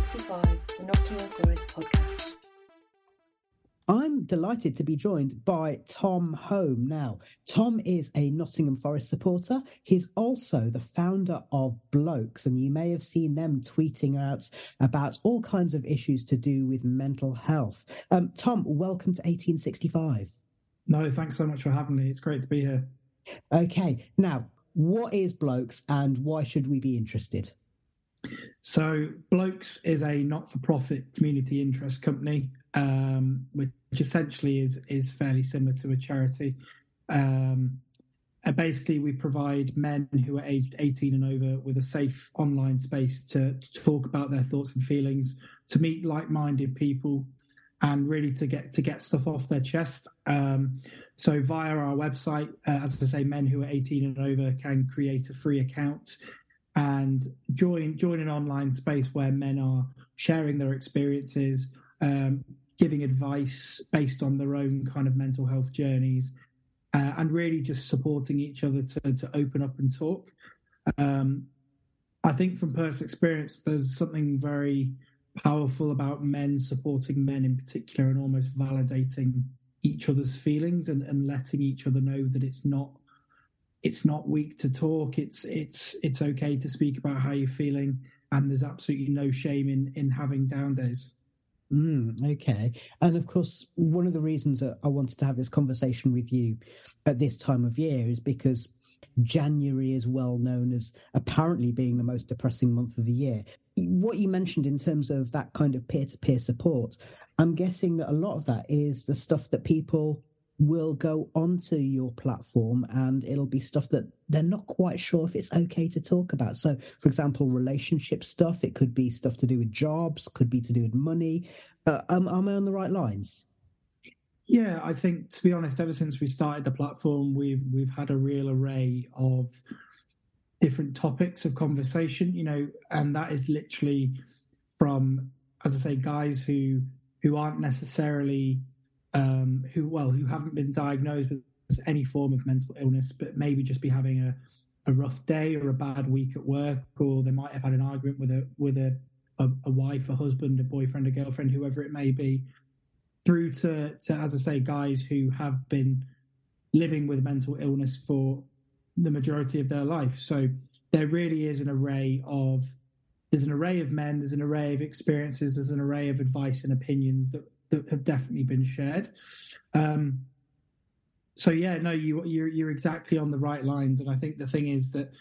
S11: the Nottingham Forest podcast.
S1: I'm delighted to be joined by Tom Home. Now, Tom is a Nottingham Forest supporter. He's also the founder of Blokes, and you may have seen them tweeting out about all kinds of issues to do with mental health. Um, Tom, welcome to 1865.
S12: No, thanks so much for having me. It's great to be here.
S1: Okay, now, what is Blokes and why should we be interested?
S12: So, Blokes is a not-for-profit community interest company, um, which essentially is is fairly similar to a charity. Um, and basically, we provide men who are aged 18 and over with a safe online space to, to talk about their thoughts and feelings, to meet like-minded people, and really to get to get stuff off their chest. Um, so, via our website, uh, as I say, men who are 18 and over can create a free account and join join an online space where men are sharing their experiences, um, giving advice based on their own kind of mental health journeys, uh, and really just supporting each other to to open up and talk. Um, I think from personal experience, there's something very powerful about men supporting men in particular, and almost validating each other's feelings and, and letting each other know that it's not it's not weak to talk. It's it's it's okay to speak about how you're feeling, and there's absolutely no shame in in having down days.
S1: Mm, okay. And of course, one of the reasons that I wanted to have this conversation with you at this time of year is because January is well known as apparently being the most depressing month of the year. What you mentioned in terms of that kind of peer to peer support, I'm guessing that a lot of that is the stuff that people will go onto your platform and it'll be stuff that they're not quite sure if it's okay to talk about. So, for example, relationship stuff, it could be stuff to do with jobs, could be to do with money. Uh, am, am I on the right lines?
S12: Yeah, I think to be honest, ever since we started the platform, we've we've had a real array of different topics of conversation, you know, and that is literally from, as I say, guys who who aren't necessarily um, who well who haven't been diagnosed with any form of mental illness, but maybe just be having a, a rough day or a bad week at work, or they might have had an argument with a with a, a, a wife, a husband, a boyfriend, a girlfriend, whoever it may be, through to, to as I say, guys who have been living with mental illness for the majority of their life. So there really is an array of there's an array of men, there's an array of experiences, there's an array of advice and opinions that that have definitely been shared. Um, so yeah, no, you you're you're exactly on the right lines, and I think the thing is that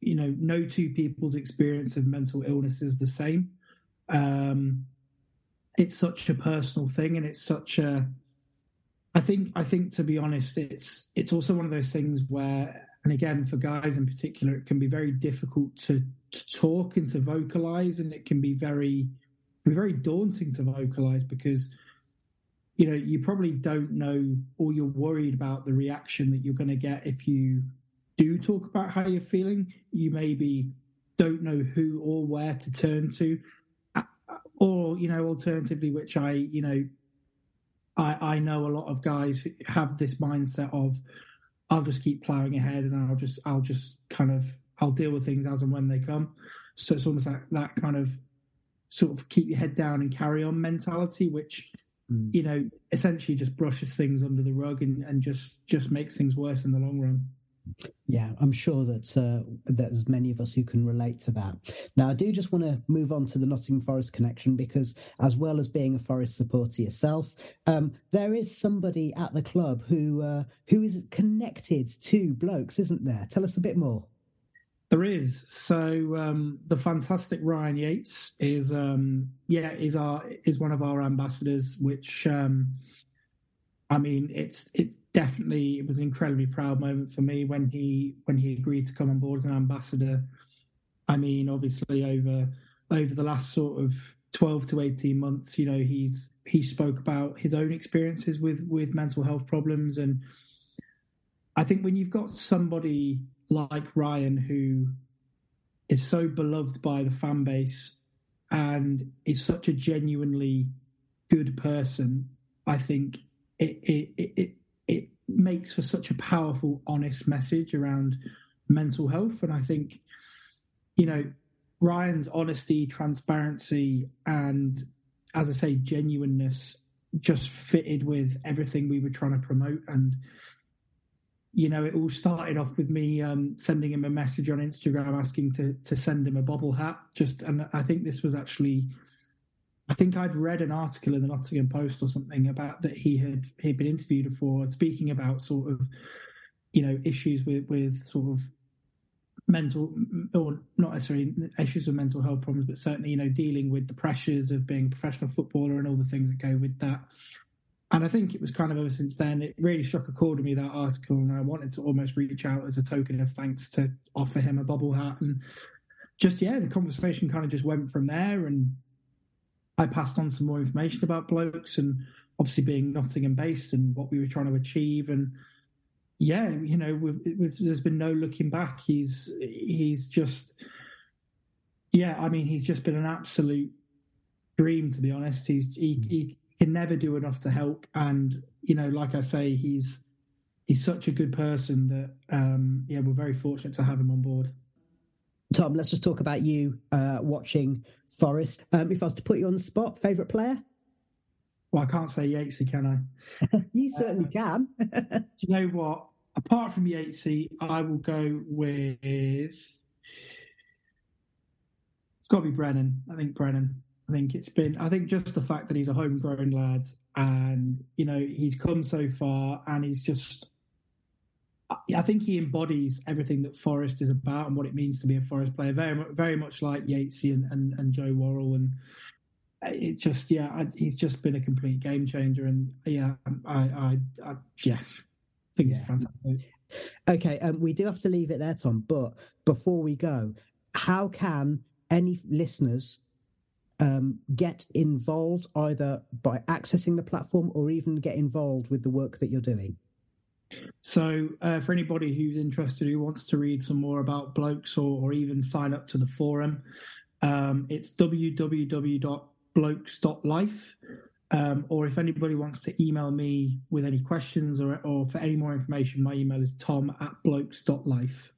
S12: you know no two people's experience of mental illness is the same. Um, it's such a personal thing, and it's such a. I think I think to be honest, it's it's also one of those things where, and again for guys in particular, it can be very difficult to to talk and to vocalize, and it can be very be very daunting to vocalize because you know you probably don't know or you're worried about the reaction that you're going to get if you do talk about how you're feeling. You maybe don't know who or where to turn to. Or you know alternatively which i you know i i know a lot of guys have this mindset of i'll just keep plowing ahead and i'll just i'll just kind of i'll deal with things as and when they come. So it's almost like that kind of sort of keep your head down and carry on mentality which mm. you know essentially just brushes things under the rug and, and just just makes things worse in the long run
S1: yeah, I'm sure that uh, there's many of us who can relate to that. Now, I do just want to move on to the Nottingham Forest connection because, as well as being a Forest supporter yourself, um, there is somebody at the club who uh, who is connected to Blokes, isn't there? Tell us a bit more.
S12: There is. So um, the fantastic Ryan Yates is um, yeah is our is one of our ambassadors, which um, I mean it's it's definitely it was an incredibly proud moment for me when he when he agreed to come on board as an ambassador. I mean, obviously over over the last sort of twelve to eighteen months, you know, he's he spoke about his own experiences with with mental health problems and I think when you've got somebody like Ryan, who is so beloved by the fan base and is such a genuinely good person, I think it it it, it, it makes for such a powerful, honest message around mental health. And I think, you know, Ryan's honesty, transparency, and as I say, genuineness just fitted with everything we were trying to promote. And you know, it all started off with me um, sending him a message on Instagram asking to to send him a bobble hat. Just, and I think this was actually, I think I'd read an article in the Nottingham Post or something about that he had he'd been interviewed for speaking about sort of, you know, issues with with sort of mental or not necessarily issues with mental health problems, but certainly you know dealing with the pressures of being a professional footballer and all the things that go with that. And I think it was kind of ever since then, it really struck a chord with me, that article. And I wanted to almost reach out as a token of thanks to offer him a bubble hat. And just, yeah, the conversation kind of just went from there. And I passed on some more information about blokes and obviously being Nottingham based and what we were trying to achieve. And yeah, you know, there's been no looking back. He's, he's just, yeah, I mean, he's just been an absolute dream, to be honest. He's, he, he can never do enough to help. And you know, like I say, he's he's such a good person that um, yeah, we're very fortunate to have him on board.
S1: Tom, let's just talk about you uh, watching Forest. Um, if I was to put you on the spot, favourite player?
S12: Well, I can't say Yatesy, can I? [laughs]
S1: you certainly uh, can. [laughs]
S12: do you know what? Apart from Yatesy, I will go with. It's got to be Brennan. I think Brennan. I think it's been, I think just the fact that he's a homegrown lad and, you know, he's come so far and he's just, I think he embodies everything that Forest is about and what it means to be a Forest player. Very, very much like Yatesy and, and, and Joe Worrall. And it just, yeah, I, he's just been a complete game changer. And yeah, I, I, I yeah, I think yeah. it's fantastic.
S1: Okay, um, we do have to leave it there, Tom. But before we go, how can any listeners um, get involved either by accessing the platform or even get involved with the work that you're doing?
S12: So, uh, for anybody who's interested, who wants to read some more about blokes or, or even sign up to the forum, um, it's www.blokes.life. Um, or if anybody wants to email me with any questions or, or for any more information, my email is tom at blokes.life.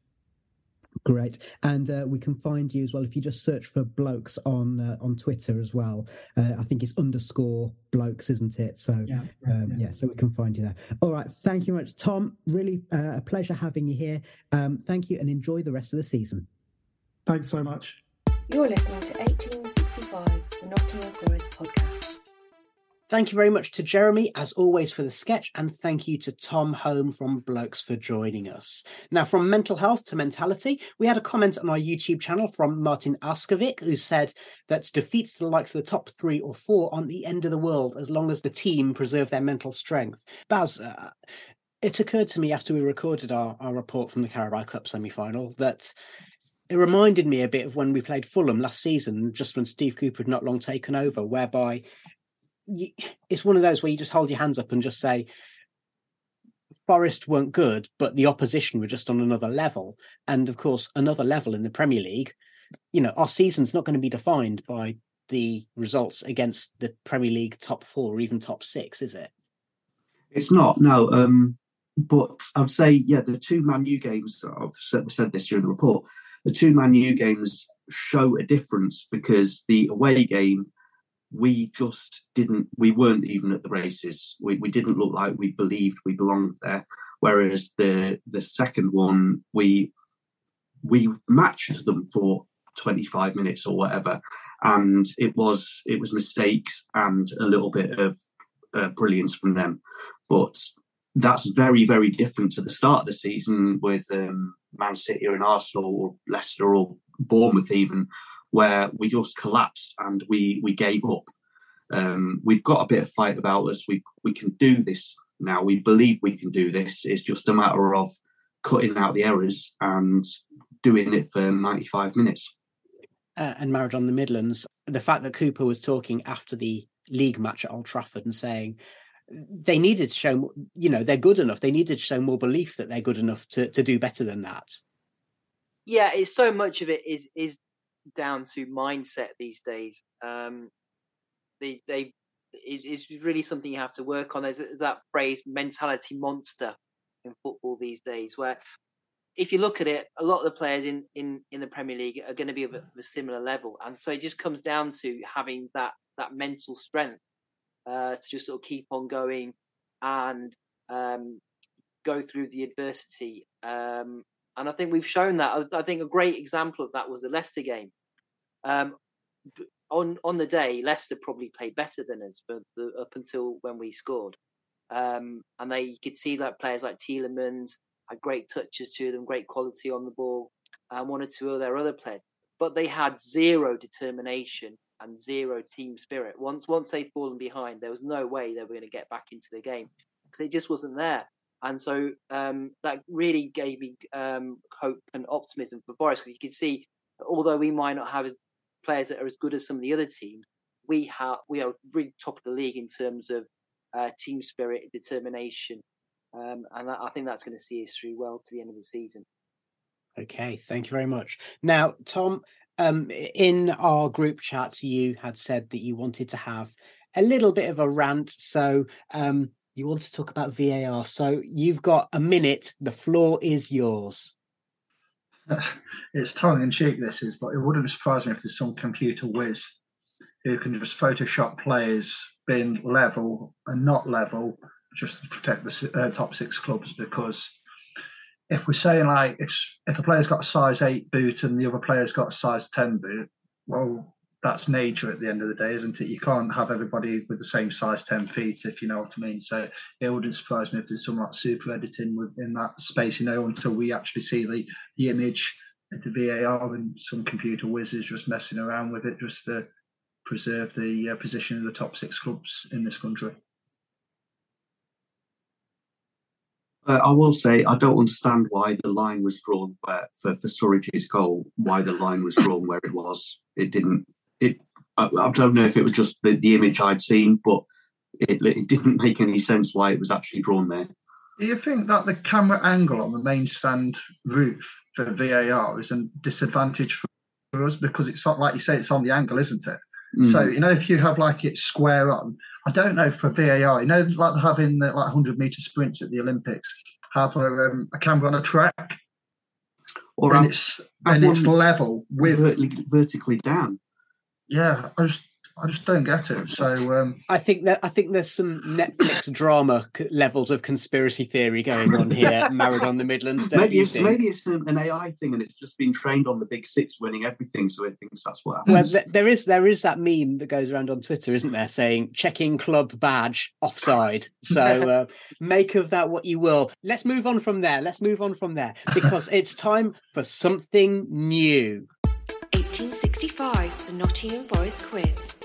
S1: Great, and uh, we can find you as well if you just search for blokes on uh, on Twitter as well. Uh, I think it's underscore blokes, isn't it? So yeah, um, yeah. yeah, so we can find you there. All right, thank you much, Tom. Really uh, a pleasure having you here. Um, thank you, and enjoy the rest of the season.
S12: Thanks so much.
S11: You're listening to 1865, the Nottingham Forest podcast.
S1: Thank you very much to Jeremy, as always, for the sketch, and thank you to Tom Home from Blokes for joining us. Now, from mental health to mentality, we had a comment on our YouTube channel from Martin Askovic, who said that defeats to the likes of the top three or four aren't the end of the world as long as the team preserve their mental strength. Baz, uh, it occurred to me after we recorded our, our report from the Carabao Cup semi final that it reminded me a bit of when we played Fulham last season, just when Steve Cooper had not long taken over, whereby it's one of those where you just hold your hands up and just say Forest weren't good, but the opposition were just on another level. And of course, another level in the Premier League. You know, our season's not going to be defined by the results against the Premier League top four or even top six, is it?
S2: It's not, no. Um, but I'd say, yeah, the two Man U games, I've said this during the report, the two Man U games show a difference because the away game we just didn't we weren't even at the races. We, we didn't look like we believed we belonged there. Whereas the the second one we we matched them for 25 minutes or whatever. And it was it was mistakes and a little bit of uh, brilliance from them. But that's very very different to the start of the season with um, man city or arsenal or leicester or bournemouth even where we just collapsed and we we gave up. Um, we've got a bit of fight about us. We we can do this now. We believe we can do this. It's just a matter of cutting out the errors and doing it for 95 minutes.
S1: Uh, and Maradona the Midlands, the fact that Cooper was talking after the league match at Old Trafford and saying they needed to show, you know, they're good enough. They needed to show more belief that they're good enough to to do better than that.
S3: Yeah, it's so much of it is is down to mindset these days. Um, they they it's really something you have to work on. There's, there's that phrase "mentality monster" in football these days, where if you look at it, a lot of the players in in in the Premier League are going to be of a, of a similar level, and so it just comes down to having that that mental strength uh, to just sort of keep on going and um, go through the adversity um, and I think we've shown that. I, think a great example of that was the Leicester game. Um, on on the day, Leicester probably played better than us, but the, up until when we scored, um, and they you could see that players like Tielemans had great touches to them, great quality on the ball, and one or two of their other players, but they had zero determination and zero team spirit. Once once they'd fallen behind, there was no way they were going to get back into the game because it just wasn't there. And so um, that really gave me um, hope and optimism for Forest because you can see, although we might not have players that are as good as some of the other teams, we have we are really top of the league in terms of uh, team spirit, determination, um, and I think that's going to see us through well to the end of the season.
S1: Okay, thank you very much. Now, Tom, um, in our group chat, you had said that you wanted to have a little bit of a rant. So, um, you want to talk about VAR. So you've got a minute. The floor is yours. [laughs]
S4: It's tongue in cheek, this is, but it wouldn't surprise me if there's some computer whiz who can just Photoshop players being level and not level just to protect the uh, top six clubs. Because if we're saying like if if a player's got a size eight boot and the other player's got a size ten boot, well, that's nature at the end of the day, isn't it? You can't have everybody with the same size 10 feet, if you know what I mean. So it wouldn't surprise me if there's some like super editing within that space, you know, until we actually see the, the image at the VAR and some computer whizzes just messing around with it just to preserve the uh, position of the top six clubs in this country.
S2: Uh, I will say I don't understand why the line was drawn where for for Surridge's goal. Why the line was drawn where it was. It didn't it I, I, don't know if it was just the, the image I'd seen, but it, it didn't [laughs] make any sense why it was actually drawn there.
S4: Do you think that the camera angle on the main stand roof for VAR is a disadvantage for us because it's not like you say it's on the angle, isn't it? Mm. So you know if you have like it square on, I don't know for VAR. You know like having the like hundred meter sprints at the Olympics, have a, um, a camera on a track, or and have, it's have and it's level with
S2: vertically, vertically down
S4: yeah, I just I just don't get it. So um,
S1: I think that I think there's some Netflix drama c- levels of conspiracy theory going on here. [laughs] Maradona the Midlands, don't
S2: maybe
S1: you
S2: it's
S1: think?
S2: maybe it's an, an AI thing and it's just been trained on the big six winning everything, so it thinks that's what happens.
S1: Well, th- there is there is that meme that goes around on Twitter, isn't there, saying checking club badge offside. So [laughs] uh, make of that what you will. Let's move on from there. Let's move on from there because it's time for something new.
S11: 1865, the Nottingham Forest quiz.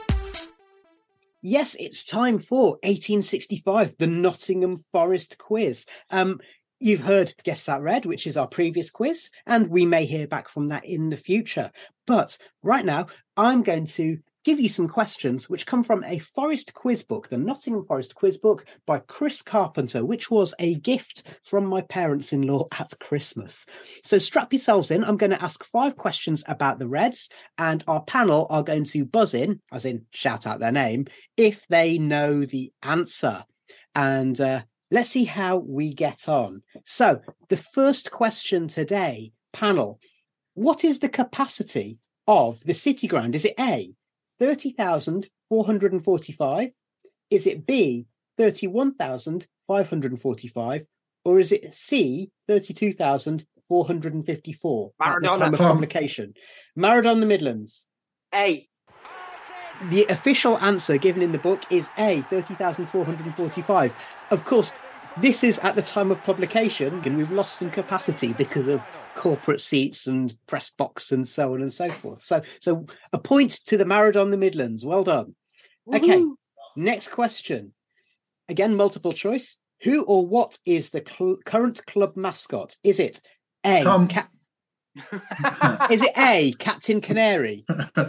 S1: Yes, it's time for 1865, the Nottingham Forest quiz. Um, you've heard Guess That Red, which is our previous quiz, and we may hear back from that in the future. But right now, I'm going to give you some questions which come from a Forest quiz book, the Nottingham Forest quiz book by Chris Carpenter, which was a gift from my parents in law at Christmas. So strap yourselves in. I'm going to ask five questions about the Reds, and our panel are going to buzz in, as in shout out their name, if they know the answer. And uh, let's see how we get on. So, the first question today, panel what is the capacity of the City Ground? Is it A, 30,445? Is it B, 31,545? Or is it C, 32,454 at the time of
S3: Tom.
S1: publication? Maradona Midlands.
S3: A.
S1: The official answer given in the book is A, 30,445. Of course, this is at the time of publication, and we've lost some capacity because of corporate seats and press box and so on and so forth. So, so a point to the Maradon the Midlands. Well done. Okay,
S3: Woohoo.
S1: next question. Again, multiple choice. Who or what is the cl- current club mascot? Is it A?
S4: Tom.
S1: Cap- [laughs] is it A, Captain Canary,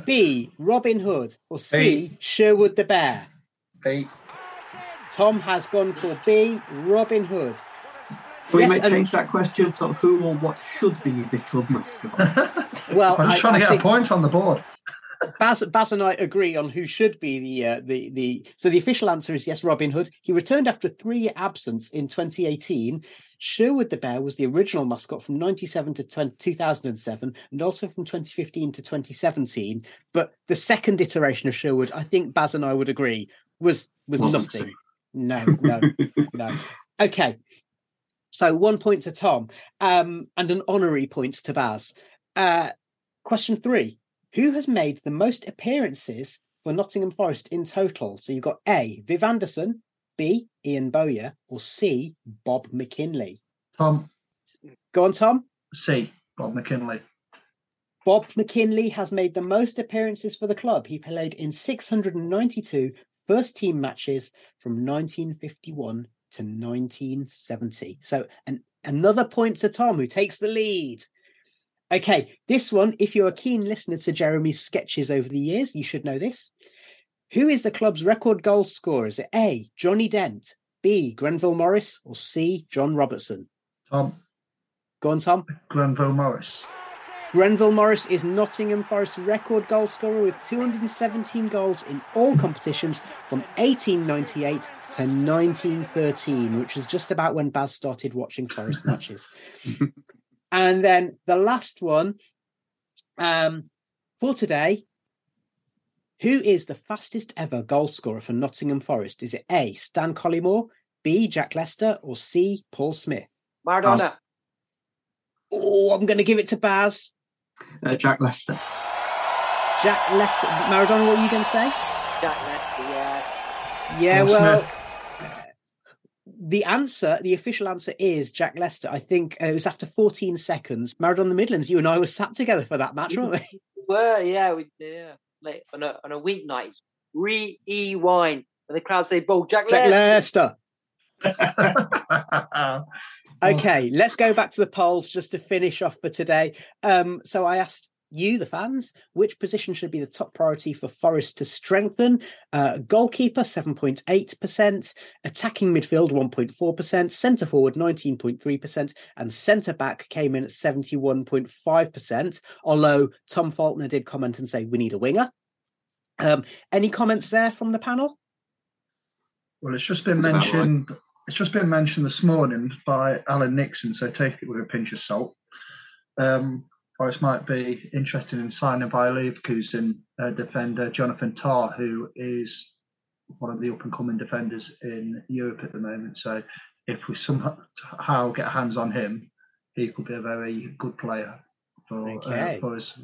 S1: B, Robin Hood, or C, Sherwood the Bear?
S4: B.
S1: Tom has gone for B, Robin Hood.
S2: We
S1: Yes,
S2: may
S1: and-
S2: change that question to who or what should be the club mascot. [laughs]
S1: Well,
S4: I'm just
S1: I-
S4: trying
S1: I
S4: to get
S1: think-
S4: a point on the board.
S1: Baz, Baz and I agree on who should be the uh, the the. So the official answer is yes, Robin Hood. He returned after a three-year absence in 2018. Sherwood the Bear was the original mascot from 97 to 20, 2007, and also from 2015 to 2017. But the second iteration of Sherwood, I think Baz and I would agree, was was
S2: Wasn't
S1: nothing.
S2: so.
S1: No, no, [laughs] no. Okay. So one point to Tom, um, and an honorary point to Baz. Uh, question three: Who has made the most appearances for Nottingham Forest in total? So you've got A. Viv Anderson, B. Ian Bowyer, or C. Bob McKinlay.
S4: Tom.
S1: Go on, Tom.
S4: C. Bob McKinlay.
S1: Bob McKinlay has made the most appearances for the club. He played in 692 first team matches from 1951 to 1970. So an, another point to Tom, who takes the lead. Okay, this one, if you're a keen listener to Jeremy's sketches over the years, you should know this. Who is the club's record goal scorer? Is it A, Johnny Dent, B, Grenville Morris, or C, John Robertson?
S4: Tom.
S1: Go on, Tom.
S4: Grenville Morris.
S1: Grenville Morris is Nottingham Forest's record goal scorer with 217 goals in all competitions from 1898 to 1913, which was just about when Baz started watching Forest matches. [laughs] and then the last one um, for today who is the fastest ever goal scorer for Nottingham Forest? Is it A, Stan Collymore, B, Jack Lester, or C, Paul Smith?
S3: Maradona.
S1: Oh, I'm going to give it to Baz.
S2: Uh, Jack Lester.
S1: Jack Lester. Maradona, what are you going to say?
S3: Jack Lester, yes.
S1: Yeah,
S4: Paul
S1: well,
S4: Smith. [laughs]
S1: the answer, the official answer is Jack Lester. I think uh, it was after 14 seconds. Maradona the Midlands, you and I were sat together for that match, weren't we? [laughs]
S3: Were yeah, we yeah. Like on a on a weeknight, it's rewind, and the crowd say, "Ball, Jack,
S1: Jack
S3: Lester."
S1: Lester. [laughs] Okay, let's go back to the polls just to finish off for today. Um, so I asked you, the fans, which position should be the top priority for Forest to strengthen? Uh, goalkeeper, 7.8%, attacking midfield, 1.4%, centre forward, 19.3%, and centre back came in at 71.5%. Although Tom Faulkner did comment and say, we need a winger. Um, any comments there from the panel?
S4: Well, it's just been
S2: That's about right.
S4: It's just been mentioned this morning by Alan Nixon, so take it with a pinch of salt. Um, Forest might be interested in signing Bayer Leverkusen uh, defender Jonathan Tah, who is one of the up and coming defenders in Europe at the moment. So if we somehow get hands on him, he could be a very good player for, uh,
S1: Okay.
S4: uh, for us.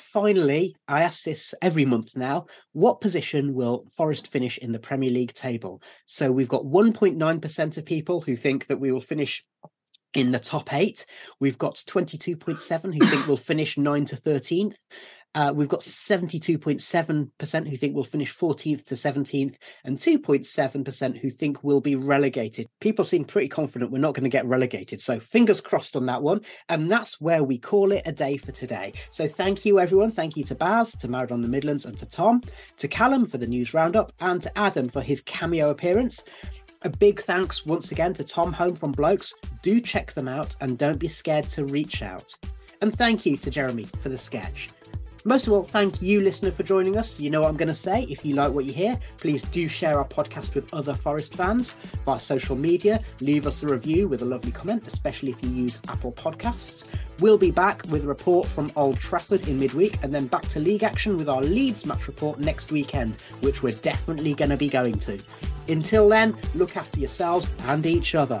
S1: Finally, I ask this every month now. What position will Forest finish in the Premier League table? So we've got 1.9% of people who think that we will finish in the top eight. We've got 22.7 who think we'll finish 9 to 13th. Uh, we've got 72.7% who think we'll finish 14th to 17th, and 2.7% who think we'll be relegated. People seem pretty confident we're not going to get relegated. So fingers crossed on that one. And that's where we call it a day for today. So thank you, everyone. Thank you to Baz, to Maradon the Midlands, and to Tom, to Callum for the news roundup, and to Adam for his cameo appearance. A big thanks once again to Tom Home from Blokes. Do check them out and don't be scared to reach out. And thank you to Jeremy for the sketch. Most of all, thank you, listener, for joining us. You know what I'm going to say. If you like what you hear, please do share our podcast with other Forest fans via social media. Leave us a review with a lovely comment, especially if you use Apple Podcasts. We'll be back with a report from Old Trafford in midweek and then back to league action with our Leeds match report next weekend, which we're definitely going to be going to. Until then, look after yourselves and each other.